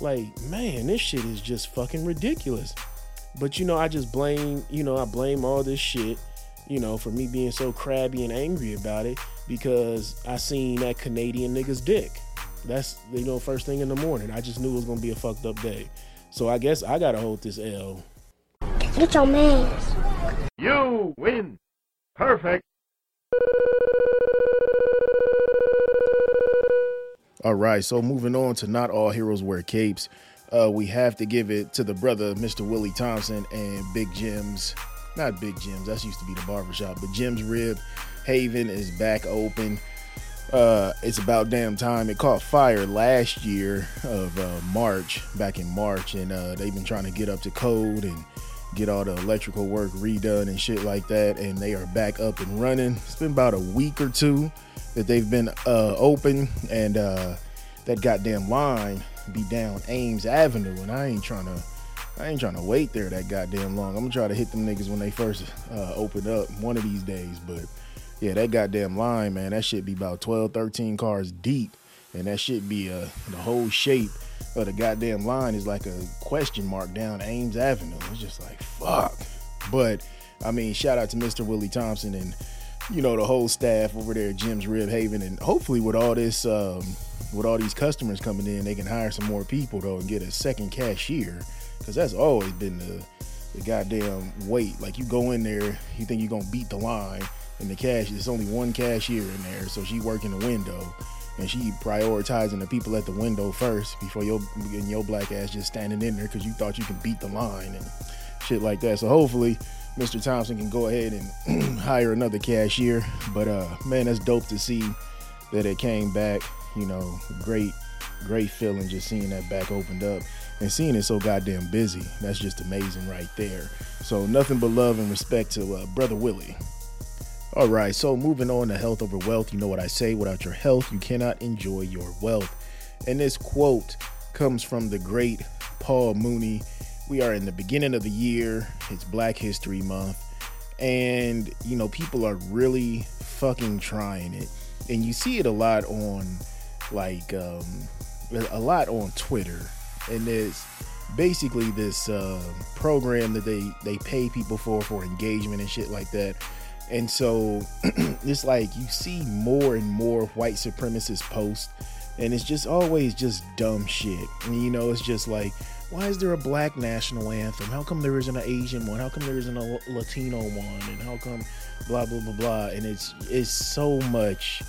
Speaker 1: Like, man, this shit is just fucking ridiculous. But you know, I just blame, you know, I blame all this shit, you know, for me being so crabby and angry about it because I seen that Canadian nigga's dick. That's you know, first thing in the morning. I just knew it was gonna be a fucked up day. So I guess I gotta hold this L.
Speaker 5: Get your man.
Speaker 6: You win. Perfect.
Speaker 1: All right, so moving on to not all heroes wear capes. Uh, we have to give it to the brother, Mr. Willie Thompson, and Big Jim's. Not Big Jim's, that's used to be the barbershop, but Jim's Rib Haven is back open. Uh, it's about damn time. It caught fire last year of uh, March, back in March, and uh, they've been trying to get up to code and get all the electrical work redone and shit like that. And they are back up and running. It's been about a week or two that they've been uh, open, and uh, that goddamn line be down Ames Avenue, and I ain't trying to. I ain't trying to wait there that goddamn long. I'm gonna try to hit them niggas when they first uh, open up one of these days. But yeah, that goddamn line, man, that should be about 12, 13 cars deep. And that should be uh, the whole shape of the goddamn line is like a question mark down Ames Avenue. It's just like, fuck. But I mean, shout out to Mr. Willie Thompson and, you know, the whole staff over there at Jim's Rib Haven. And hopefully, with all this, um, with all these customers coming in, they can hire some more people, though, and get a second cashier. Because that's always been the, the goddamn wait. Like, you go in there, you think you're going to beat the line and the cash there's only one cashier in there so she working the window. And she prioritizing the people at the window first before your and your black ass just standing in there because you thought you can beat the line and shit like that. So hopefully mr thompson can go ahead and hire another cashier. But uh man that's dope to see that it came back you know great great feeling just seeing that back opened up and seeing it so goddamn busy. That's just amazing right there. So nothing but love and respect to uh, brother willie all right, so moving on to health over wealth. You know what I say without your health, you cannot enjoy your wealth. And this quote comes from the great Paul Mooney. We are in the beginning of the year, it's Black History Month, and you know, people are really fucking trying it. And you see it a lot on like um, a lot on Twitter. And there's basically this uh, program that they they pay people for for engagement and shit like that and so it's like you see more and more white supremacist posts, and it's just always just dumb shit. And you know, it's just like, why is there a black national anthem? How come there isn't an Asian one? How come there isn't a Latino one? And how come blah blah blah blah? And it's it's so much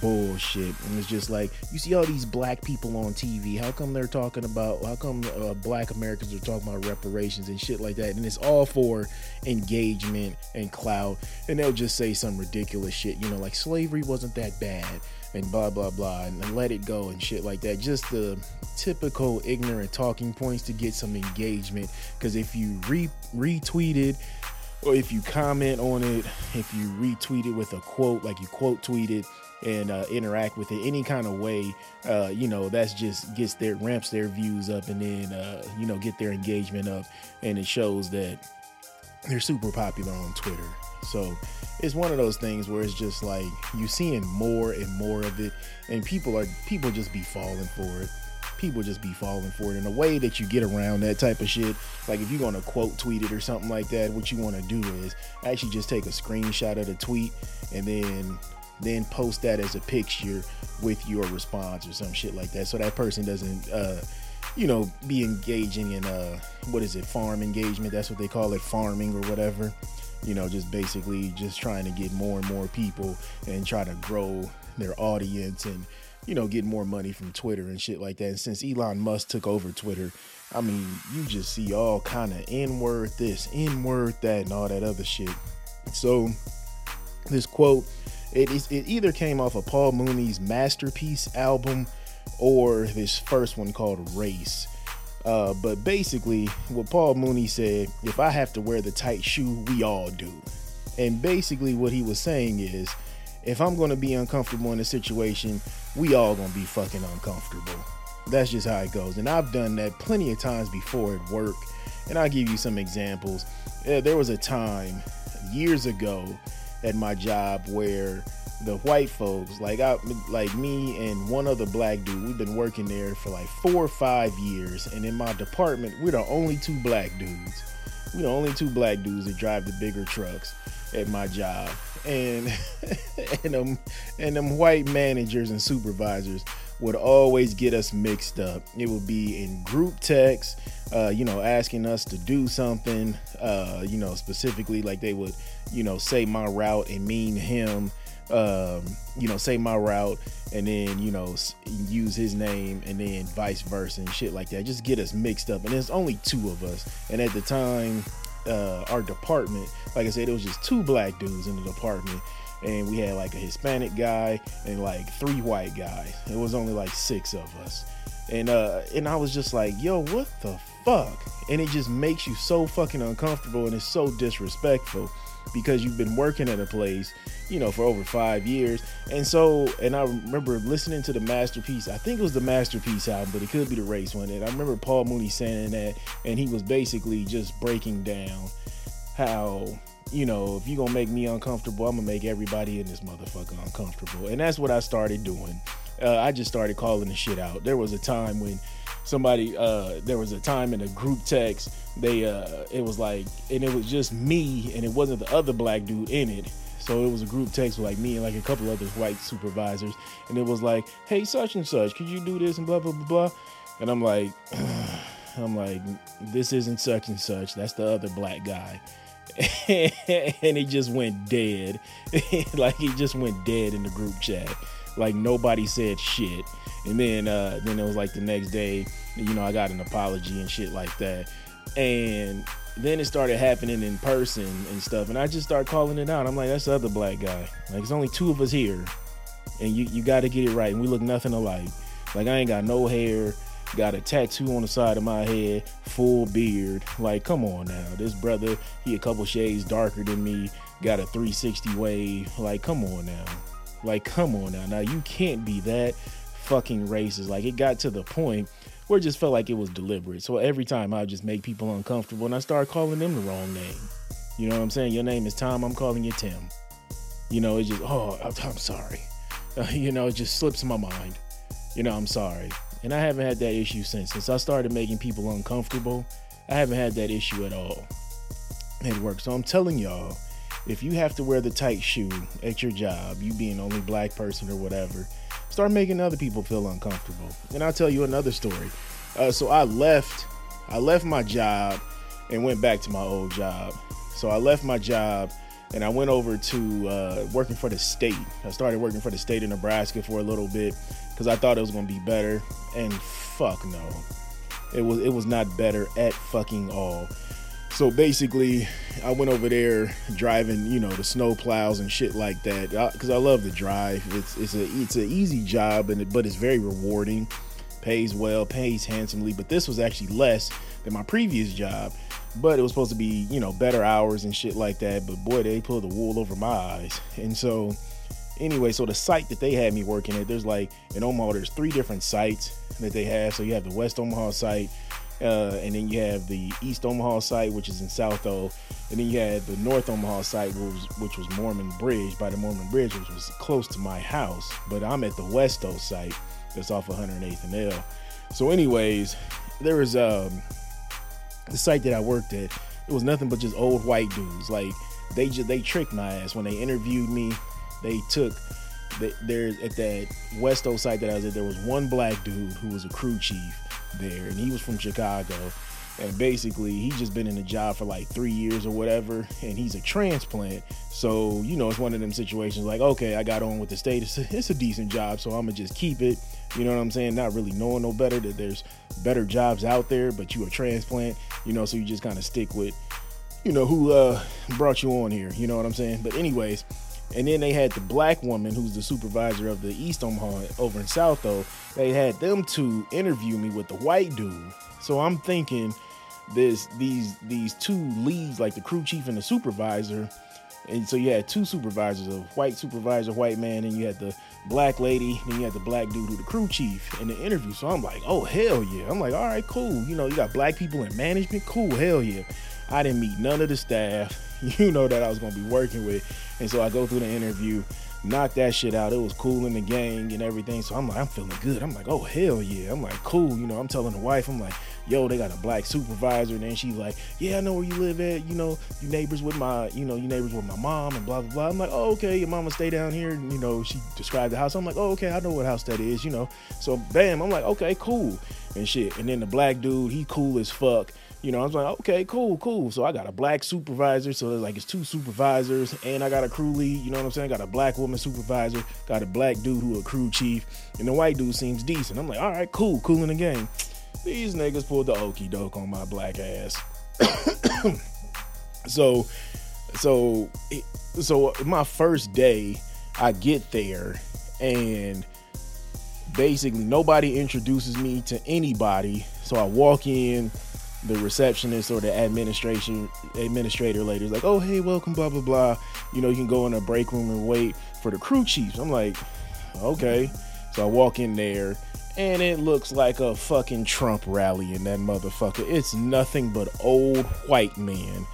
Speaker 1: bullshit. And it's just like you see all these black people on tv how come they're talking about how come uh, black americans are talking about reparations and shit like that? And it's all for engagement and clout. And they'll just say some ridiculous shit you know like slavery wasn't that bad and blah blah blah and, let it go and shit like that. Just the typical ignorant talking points to get some engagement. Because if you re- retweet it or if you comment on it if you retweet it with a quote like you quote tweet it and uh, interact with it any kind of way uh, you know that's just gets their ramps their views up and then uh, you know get their engagement up. And it shows that they're super popular on twitter. So it's one of those things where it's just like you're seeing more and more of it and people are people just be falling for it. People just be falling for it in a way that you get around that type of shit. Like if you're gonna quote tweet it or something like that what you want to do is actually just take a screenshot of the tweet and then then post that as a picture with your response or some shit like that. So that person doesn't uh you know be engaging in uh what is it farm engagement? That's what they call it farming or whatever. You know just basically just trying to get more and more people and try to grow their audience and you know get more money from twitter and shit like that. And since elon musk took over twitter i mean you just see all kind of n-word this n-word that and all that other shit. So this quote it is it either came off of Paul Mooney's masterpiece album or this first one called Race. Uh, but basically, what Paul Mooney said, if I have to wear the tight shoe, we all do. And basically, what he was saying is, if I'm going to be uncomfortable in a situation, we all going to be fucking uncomfortable. That's just how it goes. And I've done that plenty of times before at work. And I'll give you some examples. There was a time years ago at my job where the white folks, like I, like me and one other black dude, we've been working there for like four or five years, and in my department, we're the only two black dudes. We're the only two black dudes that drive the bigger trucks at my job, and and them and them white managers and supervisors would always get us mixed up. It would be in group text, uh, you know, asking us to do something, uh, you know, specifically like they would, you know, say my route and mean him um, you know, say my route and then, you know, use his name and then vice versa and shit like that. Just get us mixed up. And there's only two of us. And at the time, uh, our department, like I said, it was just two black dudes in the department. And we had like a Hispanic guy and like three white guys. It was only like six of us. And uh and I was just like, yo, what the fuck? And it just makes you so fucking uncomfortable and it's so disrespectful because you've been working at a place, you know, for over five years. And so, and I remember listening to the Masterpiece, I think it was the Masterpiece album, but it could be the race one. And I remember Paul Mooney saying that, and he was basically just breaking down how, you know, if you're gonna make me uncomfortable, I'm gonna make everybody in this motherfucker uncomfortable. And that's what I started doing. Uh, I just started calling the shit out. There was a time when somebody uh there was a time in a group text they uh it was like and it was just me and it wasn't the other black dude in it so it was a group text with like me and like a couple other white supervisors and it was like hey such and such could you do this and blah blah blah blah and i'm like i'm like this isn't such and such that's the other black guy and he just went dead. Like he just went dead in the group chat. Like nobody said shit. And then uh then it was like the next day you know i got an apology and shit like that. And then it started happening in person and stuff and i just started calling it out. I'm like that's the other black guy. Like it's only two of us here and you you got to get it right and we look nothing alike. Like i ain't got no hair got a tattoo on the side of my head full beard like come on now this brother he a couple shades darker than me got a 360 wave like come on now like come on now now you can't be that fucking racist. Like it got to the point where it just felt like it was deliberate. So every time I just make people uncomfortable and I start calling them the wrong name. You know what I'm saying? Your name is Tom, I'm calling you Tim. You know, it's just, oh, I'm sorry. Uh, you know, it just slips my mind. You know, I'm sorry. And I haven't had that issue since. Since I started making people uncomfortable, I haven't had that issue at all at work. So I'm telling y'all, if you have to wear the tight shoe at your job, you being the only black person or whatever, start making other people feel uncomfortable. And I'll tell you another story. Uh, so I left, I left my job and went back to my old job. So I left my job and I went over to uh, working for the state. I started working for the state of Nebraska for a little bit because I thought it was gonna be better. And fuck no, it was it was not better at fucking all. So basically, I went over there driving, you know, the snow plows and shit like that, because I, I, love to drive. It's it's a it's an easy job, and it, but it's very rewarding. Pays well, pays handsomely. But this was actually less than my previous job, but it was supposed to be, you know, better hours and shit like that. But boy, they pulled the wool over my eyes. And so, anyway, so the site that they had me working at, there's like in Omaha, there's three different sites that they have. So you have the West Omaha site uh, and then you have the East Omaha site, which is in South O, and then you had the North Omaha site, which was, which was Mormon Bridge by the Mormon Bridge, which was close to my house. But I'm at the West O site, that's off 108th and L. So, anyways, there was um, the site that I worked at. It was nothing but just old white dudes. Like they just they tricked my ass when they interviewed me. They took there at that West O site that I was at. There was one black dude who was a crew chief there, and he was from Chicago. And basically, he's just been in the job for like three years or whatever, and he's a transplant. So, you know, it's one of them situations like, okay, I got on with the state. It's a, it's a decent job, so I'm gonna just keep it. You know what I'm saying? Not really knowing no better that there's better jobs out there, but you a transplant, you know, so you just kind of stick with, you know, who uh, brought you on here. You know what I'm saying? But anyways, and then they had the black woman who's the supervisor of the East Omaha over in South though. They had them to interview me with the white dude. So I'm thinking this these these two leads, like the crew chief and the supervisor. And so you had two supervisors, a white supervisor, white man, and you had the black lady, then you had the black dude who the crew chief in the interview. So I'm like, oh hell yeah. I'm like, all right, cool. You know, you got black people in management, cool, hell yeah. I didn't meet none of the staff, you know, that I was gonna be working with. And so I go through the interview, knock that shit out. It was cool in the gang and everything. So I'm like, I'm feeling good. I'm like, oh hell yeah. I'm like, cool. You know, I'm telling the wife, I'm like, yo, they got a black supervisor. And then she's like, yeah, I know where you live at. You know, you neighbors with my, you know, you neighbors with my mom and blah blah blah. I'm like, oh okay, your mama stay down here. And, you know, she described the house. I'm like, oh okay, I know what house that is. You know, so bam, I'm like, okay, cool and shit. And then the black dude, he cool as fuck. You know, I was like, okay, cool, cool. So I got a black supervisor. So it's like it's two supervisors, and I got a crew lead. You know what I'm saying? Got a black woman supervisor, got a black dude who a crew chief, and the white dude seems decent. I'm like, all right, cool, cool in the game. These niggas pulled the okey doke on my black ass. so, so, so my first day, I get there, and basically nobody introduces me to anybody. So I walk in, the receptionist or the administration administrator lady's like, oh hey, welcome, blah blah blah. You know, you can go in a break room and wait for the crew chiefs. I'm like, okay. So I walk in there and it looks like a fucking Trump rally in that motherfucker. It's nothing but old white men.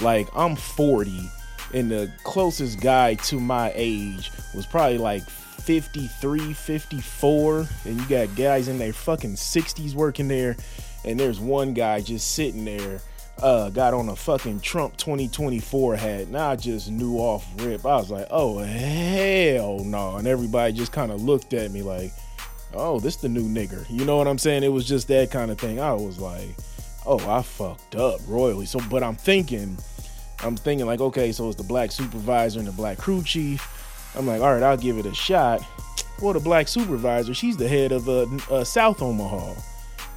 Speaker 1: Like I'm 40 and the closest guy to my age was probably like 53, 54, and you got guys in their fucking 60s working there, and there's one guy just sitting there, uh, got on a fucking Trump 2024 hat, and I just knew off rip. I was like, oh hell no, and everybody just kind of looked at me like, oh, this the new nigger. You know what I'm saying? It was just that kind of thing. I was like, oh, I fucked up royally. So, but I'm thinking, I'm thinking like, okay, so it's the black supervisor and the black crew chief I'm like, all right, I'll give it a shot. Well, the black supervisor, she's the head of uh, uh, South Omaha.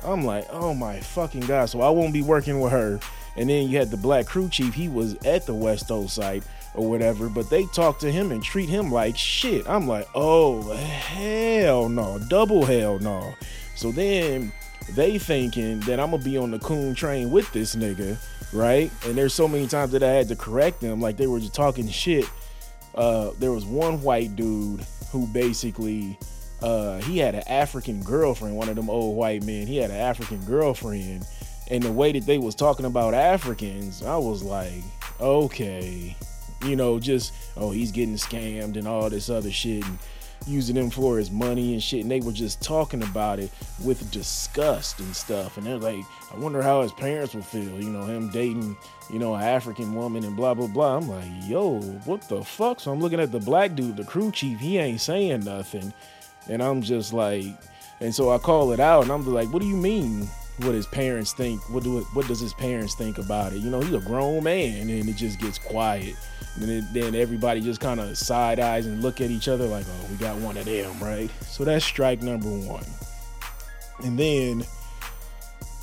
Speaker 1: I'm like, oh my fucking god! So I won't be working with her. And then you had the black crew chief. He was at the West O site or whatever, but they talk to him and treat him like shit. I'm like, oh hell no, double hell no. So then they thinking that I'm gonna be on the coon train with this nigga, right? And there's so many times that I had to correct them, like they were just talking shit uh, there was one white dude who basically uh, he had an African girlfriend, one of them old white men. He had an African girlfriend, and the way that they was talking about Africans, I was like, okay, you know, just oh he's getting scammed and all this other shit. And, using them for his money and shit. And they were just talking about it with disgust and stuff. And they're like, I wonder how his parents would feel, you know, him dating, you know, an African woman and blah, blah, blah. I'm like, yo, what the fuck? So I'm looking at the black dude, the crew chief, he ain't saying nothing. And I'm just like, and so I call it out and I'm like, what do you mean? What his parents think? What do what does his parents think about it? You know, he's a grown man, and it just gets quiet. And then, everybody just kind of side eyes and look at each other like, oh, we got one of them, right? So that's strike number one. And then,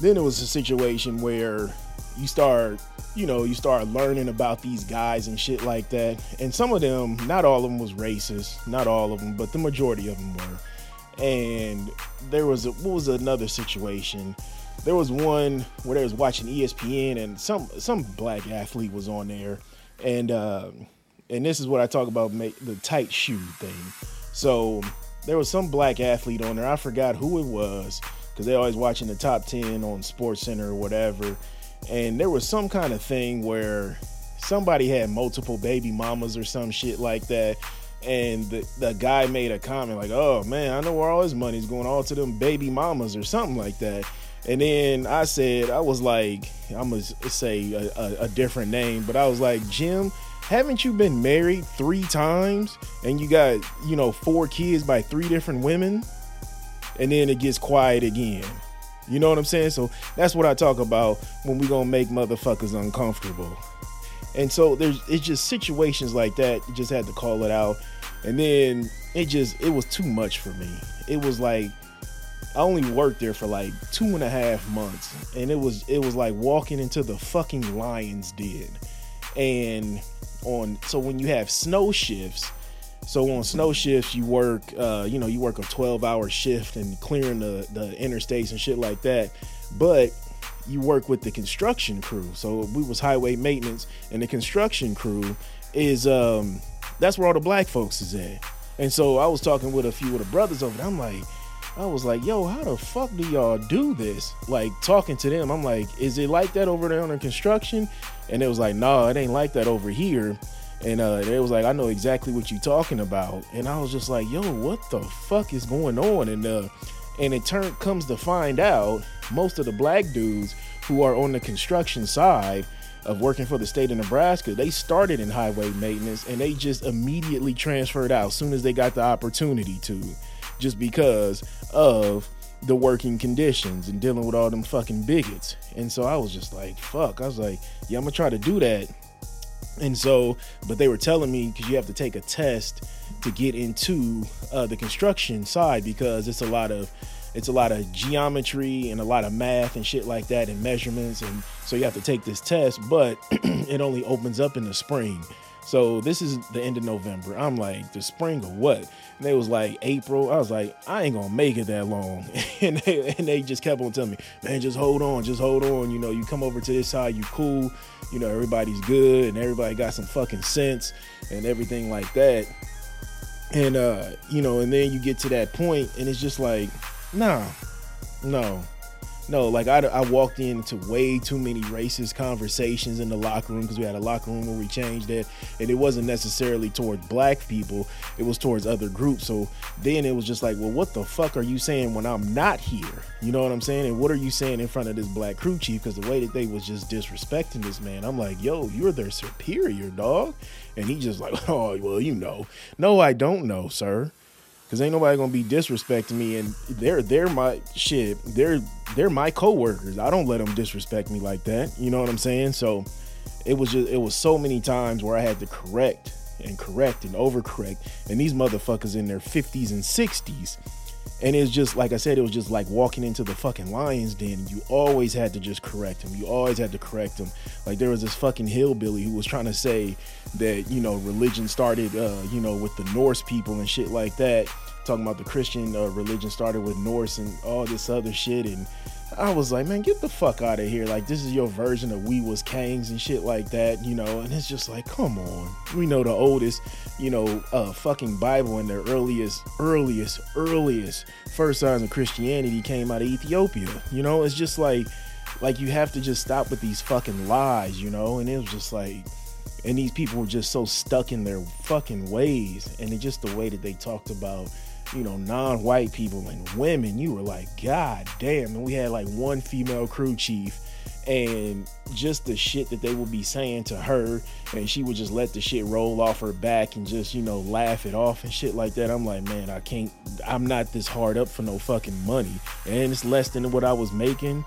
Speaker 1: then it was a situation where you start, you know, you start learning about these guys and shit like that. And some of them, not all of them was racist, not all of them, but the majority of them were. And there was a, what was another situation? There was one where they was watching ESPN and some some black athlete was on there and uh, and this is what I talk about the tight shoe thing. So there was some black athlete on there. I forgot who it was because they're always watching the top ten on Sports Center or whatever. And there was some kind of thing where somebody had multiple baby mamas or some shit like that. And the, the guy made a comment like, "Oh man, I know where all his money's going, all to them baby mamas or something like that." And then I said, I was like, I'm gonna say a, a, a, different name, but I was like, Jim, haven't you been married three times and you got, you know, four kids by three different women? And then it gets quiet again. You know what I'm saying? So that's what I talk about when we gonna make motherfuckers uncomfortable. And so there's it's just situations like that. You just had to call it out. And then it just it was too much for me. It was like I only worked there for like two and a half months, and it was it was like walking into the fucking lion's den. And on so when you have snow shifts, so on snow shifts you work, uh, you know, you work a 12 hour shift and clearing the the interstates and shit like that, but you work with the construction crew. So we was highway maintenance, and the construction crew is um that's where all the black folks is at. And so I was talking with a few of the brothers over there. I'm like, I was like, yo, how the fuck do y'all do this? Like talking to them, I'm like, is it like that over there under construction? And it was like, nah, it ain't like that over here. And uh, it was like, I know exactly what you're talking about. And I was just like, yo, what the fuck is going on? And uh, and it turn comes to find out, most of the black dudes who are on the construction side of working for the state of Nebraska, they started in highway maintenance and they just immediately transferred out as soon as they got the opportunity to, just because of the working conditions and dealing with all them fucking bigots. And so I was just like, fuck. I was like, yeah, I'm gonna try to do that. And so, but they were telling me because you have to take a test to get into uh, the construction side because it's a lot of it's a lot of geometry and a lot of math and shit like that and measurements and so you have to take this test but it only opens up in the spring so this is the end of november. I'm like the spring or what? And they was like april. I was like i ain't gonna make it that long. And they, and they just kept on telling me man just hold on just hold on. You know you come over to this side you cool. You know everybody's good and everybody got some fucking sense and everything like that. And uh you know and then you get to that point and it's just like Nah, no, no. Like I, I walked into way too many racist conversations in the locker room because we had a locker room where we changed it, and it wasn't necessarily towards black people. It was towards other groups. So then it was just like, well, what the fuck are you saying when I'm not here? You know what I'm saying? And what are you saying in front of this black crew chief? Because the way that they was just disrespecting this man, I'm like, yo, you're their superior, dog. And he just like, oh, well, you know. No, I don't know, sir. Cause ain't nobody gonna be disrespecting me, and they're they're my shit. They're they're my coworkers. I don't let them disrespect me like that. You know what I'm saying? So it was just it was so many times where I had to correct and correct and overcorrect, and these motherfuckers in their 50s and 60s. And it's just like I said, it was just like walking into the fucking lion's den. You always had to just correct them. You always had to correct him. Like there was this fucking hillbilly who was trying to say that you know religion started, uh, you know, with the Norse people and shit like that talking about the Christian uh, religion started with Norse and all this other shit. And I was like, man, get the fuck out of here. Like, this is your version of we was kings and shit like that, you know? And it's just like, come on. We know the oldest, you know, uh, fucking Bible and the earliest, earliest, earliest first signs of Christianity came out of Ethiopia. You know, it's just like, like you have to just stop with these fucking lies, you know? And it was just like, and these people were just so stuck in their fucking ways. And it just the way that they talked about you know, non-white people and women, you were like, God damn. And we had like one female crew chief and just the shit that they would be saying to her. And she would just let the shit roll off her back and just you know laugh it off and shit like that. I'm like man i can't i'm not this hard up for no fucking money. And it's less than what i was making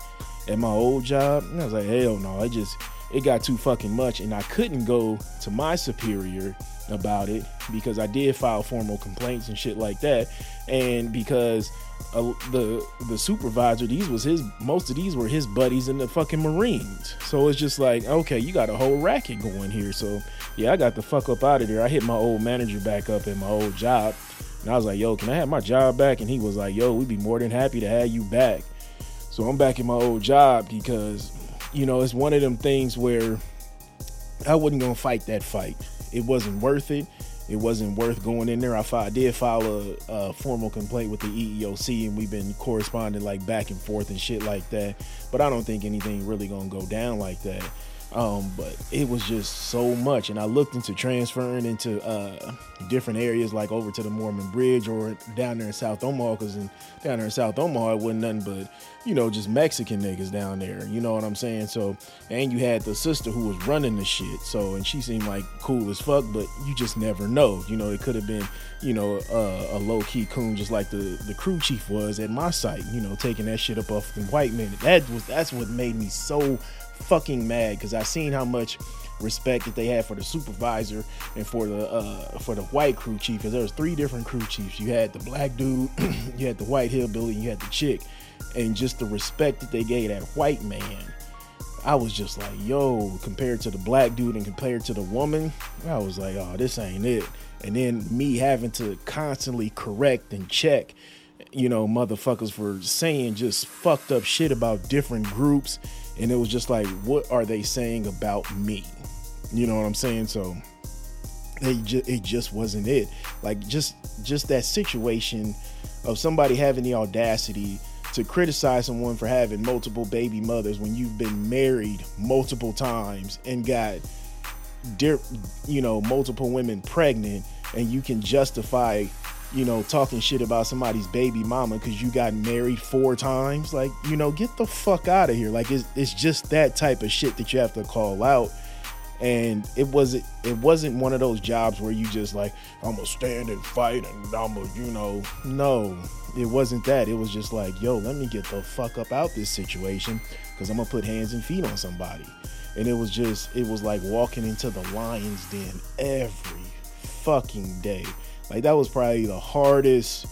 Speaker 1: at my old job and i was like hell no i just it got too fucking much and i couldn't go to my superior about it because I did file formal complaints and shit like that, and because uh, the the supervisor, these was his most of these were his buddies in the fucking Marines. So it's just like, okay, you got a whole racket going here. So yeah, I got the fuck up out of there. I hit my old manager back up at my old job, and I was like, yo, can I have my job back? And he was like, yo, we'd be more than happy to have you back. So I'm back in my old job because you know it's one of them things where I wasn't gonna fight that fight it wasn't worth it. It wasn't worth going in there. I, I did file a, a, formal complaint with the EEOC, and we've been corresponding like back and forth and shit like that. But I don't think anything really gonna go down like that. Um, but it was just so much, and I looked into transferring into uh, different areas, like over to the Mormon Bridge or down there in South Omaha, because down there in South Omaha it wasn't nothing but you know just Mexican niggas down there. You know what I'm saying? So, and you had the sister who was running the shit. So, and she seemed like cool as fuck, but you just never know. You know, it could have been you know uh, a low key coon, just like the the crew chief was at my site. You know, taking that shit up off the white men. That was that's what made me so fucking mad because I seen how much respect that they had for the supervisor and for the uh, for the white crew chief because there was three different crew chiefs. You had the black dude, you had the white hillbilly, and you had the chick, and just the respect that they gave that white man. I was just like, yo, compared to the black dude and compared to the woman, I was like, oh, this ain't it. And then me having to constantly correct and check, you know, motherfuckers for saying just fucked up shit about different groups and it was just like what are they saying about me you know what i'm saying so it just, it just wasn't it. Like just just that situation of somebody having the audacity to criticize someone for having multiple baby mothers when you've been married multiple times and got you know, multiple women pregnant and you can justify, you know, talking shit about somebody's baby mama because you got married four times. Like, you know, get the fuck out of here. Like, it's, it's just that type of shit that you have to call out. And it wasn't it wasn't one of those jobs where you just like I'm gonna stand and fight and I'm gonna you know no it wasn't that it was just like yo let me get the fuck up out this situation because I'm gonna put hands and feet on somebody and it was just it was like walking into the lion's den every fucking day like that was probably the hardest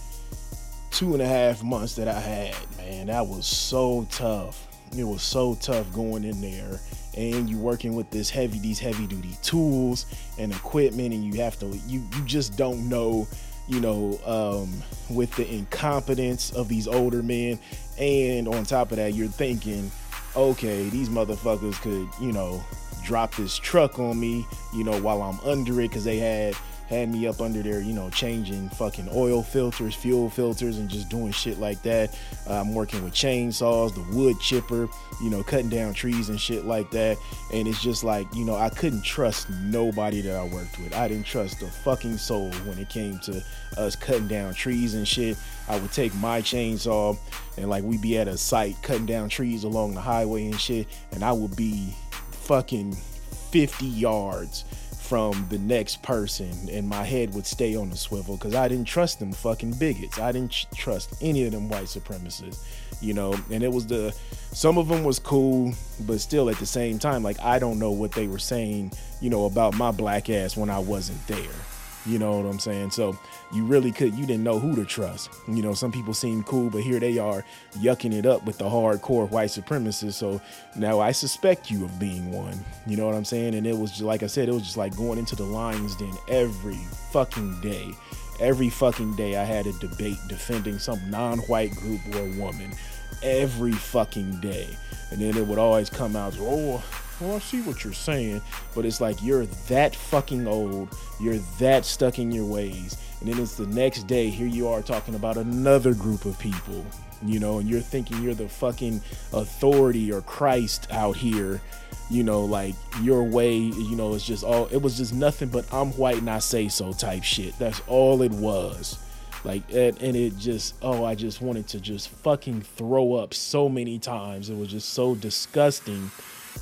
Speaker 1: two and a half months that i had man. That was so tough. It was so tough going in there and you working with this heavy these heavy duty tools and equipment and you have to you you just don't know you know um with the incompetence of these older men. And on top of that you're thinking okay, these motherfuckers could, you know, drop this truck on me, you know, while I'm under it because they had had me up under there, you know, changing fucking oil filters, fuel filters, and just doing shit like that. I'm working with chainsaws, the wood chipper, you know, cutting down trees and shit like that. And it's just like, you know, I couldn't trust nobody that I worked with. I didn't trust a fucking soul when it came to us cutting down trees and shit. I would take my chainsaw and like we'd be at a site cutting down trees along the highway and shit, and I would be fucking 50 yards from the next person and my head would stay on the swivel because I didn't trust them fucking bigots. I didn't trust any of them white supremacists, you know. And it was the some of them was cool, but still at the same time, like I don't know what they were saying, you know, about my black ass when I wasn't there. You know what I'm saying? So you really could you didn't know who to trust. You know, some people seem cool, but here they are yucking it up with the hardcore white supremacists. So now I suspect you of being one. You know what I'm saying? And it was just, like I said, it was just like going into the lion's den every fucking day. Every fucking day I had a debate defending some non-white group or woman. Every fucking day. And then it would always come out, oh, well, I see what you're saying, but it's like you're that fucking old, you're that stuck in your ways, and then it's the next day, here you are talking about another group of people, you know, and you're thinking you're the fucking authority or Christ out here, you know, like your way, you know, it's just all, it was just nothing but I'm white and I say so type shit. That's all it was. Like, and, and it just, oh, I just wanted to just fucking throw up so many times. It was just so disgusting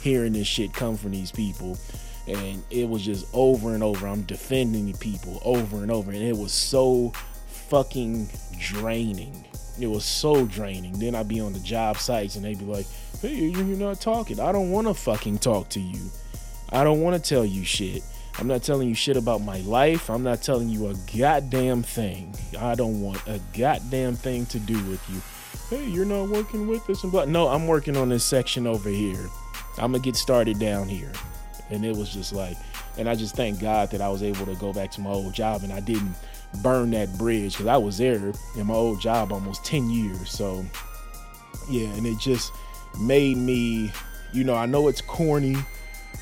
Speaker 1: hearing this shit come from these people and it was just over and over. I'm defending people over and over and it was so fucking draining. It was so draining. Then i'd be on the job sites and they'd be like hey you're not talking. I don't want to fucking talk to you. I don't want to tell you shit. I'm not telling you shit about my life. I'm not telling you a goddamn thing. I don't want a goddamn thing to do with you. Hey you're not working with us and blah. No i'm working on this section over here. I'm gonna get started down here. And it was just like, and I just thank God that I was able to go back to my old job and I didn't burn that bridge because I was there in my old job almost 10 years. So, yeah, and it just made me, you know, I know it's corny.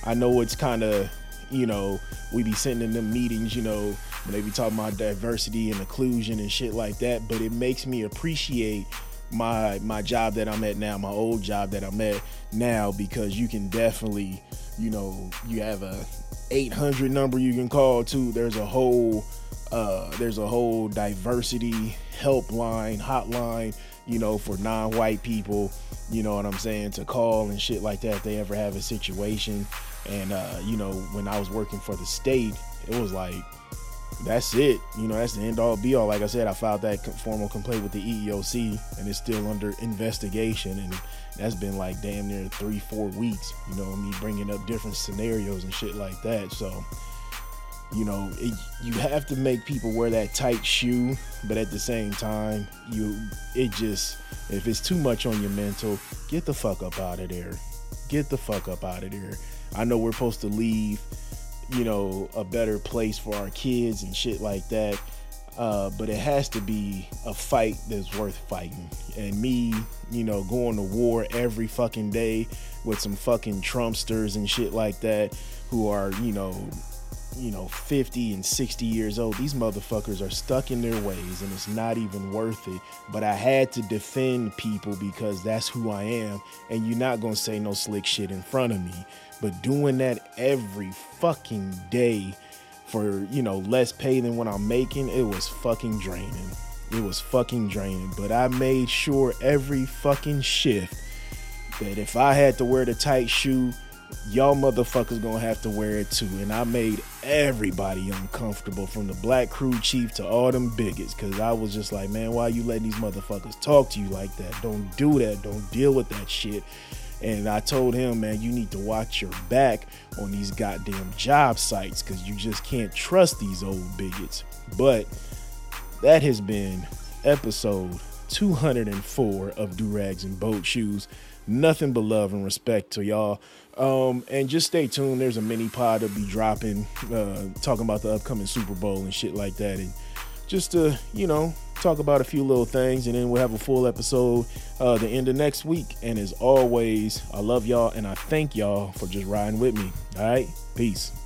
Speaker 1: I know it's kind of, you know, we be sitting in them meetings, you know, when they be talking about diversity and inclusion and shit like that, but it makes me appreciate my my job that I'm at now, my old job that I'm at now, because you can definitely, you know, you have a 800 number you can call to. There's a whole uh, there's a whole diversity helpline, hotline, you know, for non-white people. You know what I'm saying to call and shit like that if they ever have a situation. And uh, you know, when I was working for the state, it was like that's it. You know, that's the end all be all. Like I said, I filed that formal complaint with the EEOC and it's still under investigation. And that's been like damn near three, four weeks, you know, me bringing up different scenarios and shit like that. So, you know, it, you have to make people wear that tight shoe, but at the same time, you, it just, if it's too much on your mental, get the fuck up out of there. Get the fuck up out of there. I know we're supposed to leave you know, a better place for our kids and shit like that. Uh, but it has to be a fight that's worth fighting. And me, you know, going to war every fucking day with some fucking Trumpsters and shit like that who are, you know, you know, 50 and 60 years old. These motherfuckers are stuck in their ways and it's not even worth it. But I had to defend people because that's who I am. And you're not going to say no slick shit in front of me. But doing that every fucking day for, you know, less pay than what I'm making, it was fucking draining. It was fucking draining. But I made sure every fucking shift that if I had to wear the tight shoe, y'all motherfuckers gonna have to wear it too. And I made everybody uncomfortable from the black crew chief to all them bigots. Cause I was just like, man, why you letting these motherfuckers talk to you like that? Don't do that. Don't deal with that shit. And I told him, man, you need to watch your back on these goddamn job sites because you just can't trust these old bigots. But that has been episode 204 of Durags and Boatshoes. Nothing but love and respect to y'all. Um, and just stay tuned. There's a mini pod that'll be dropping, uh, talking about the upcoming Super Bowl and shit like that. And just to, you know, talk about a few little things. And then we'll have a full episode uh, the end of next week. And as always, I love y'all and I thank y'all for just riding with me. All right. Peace.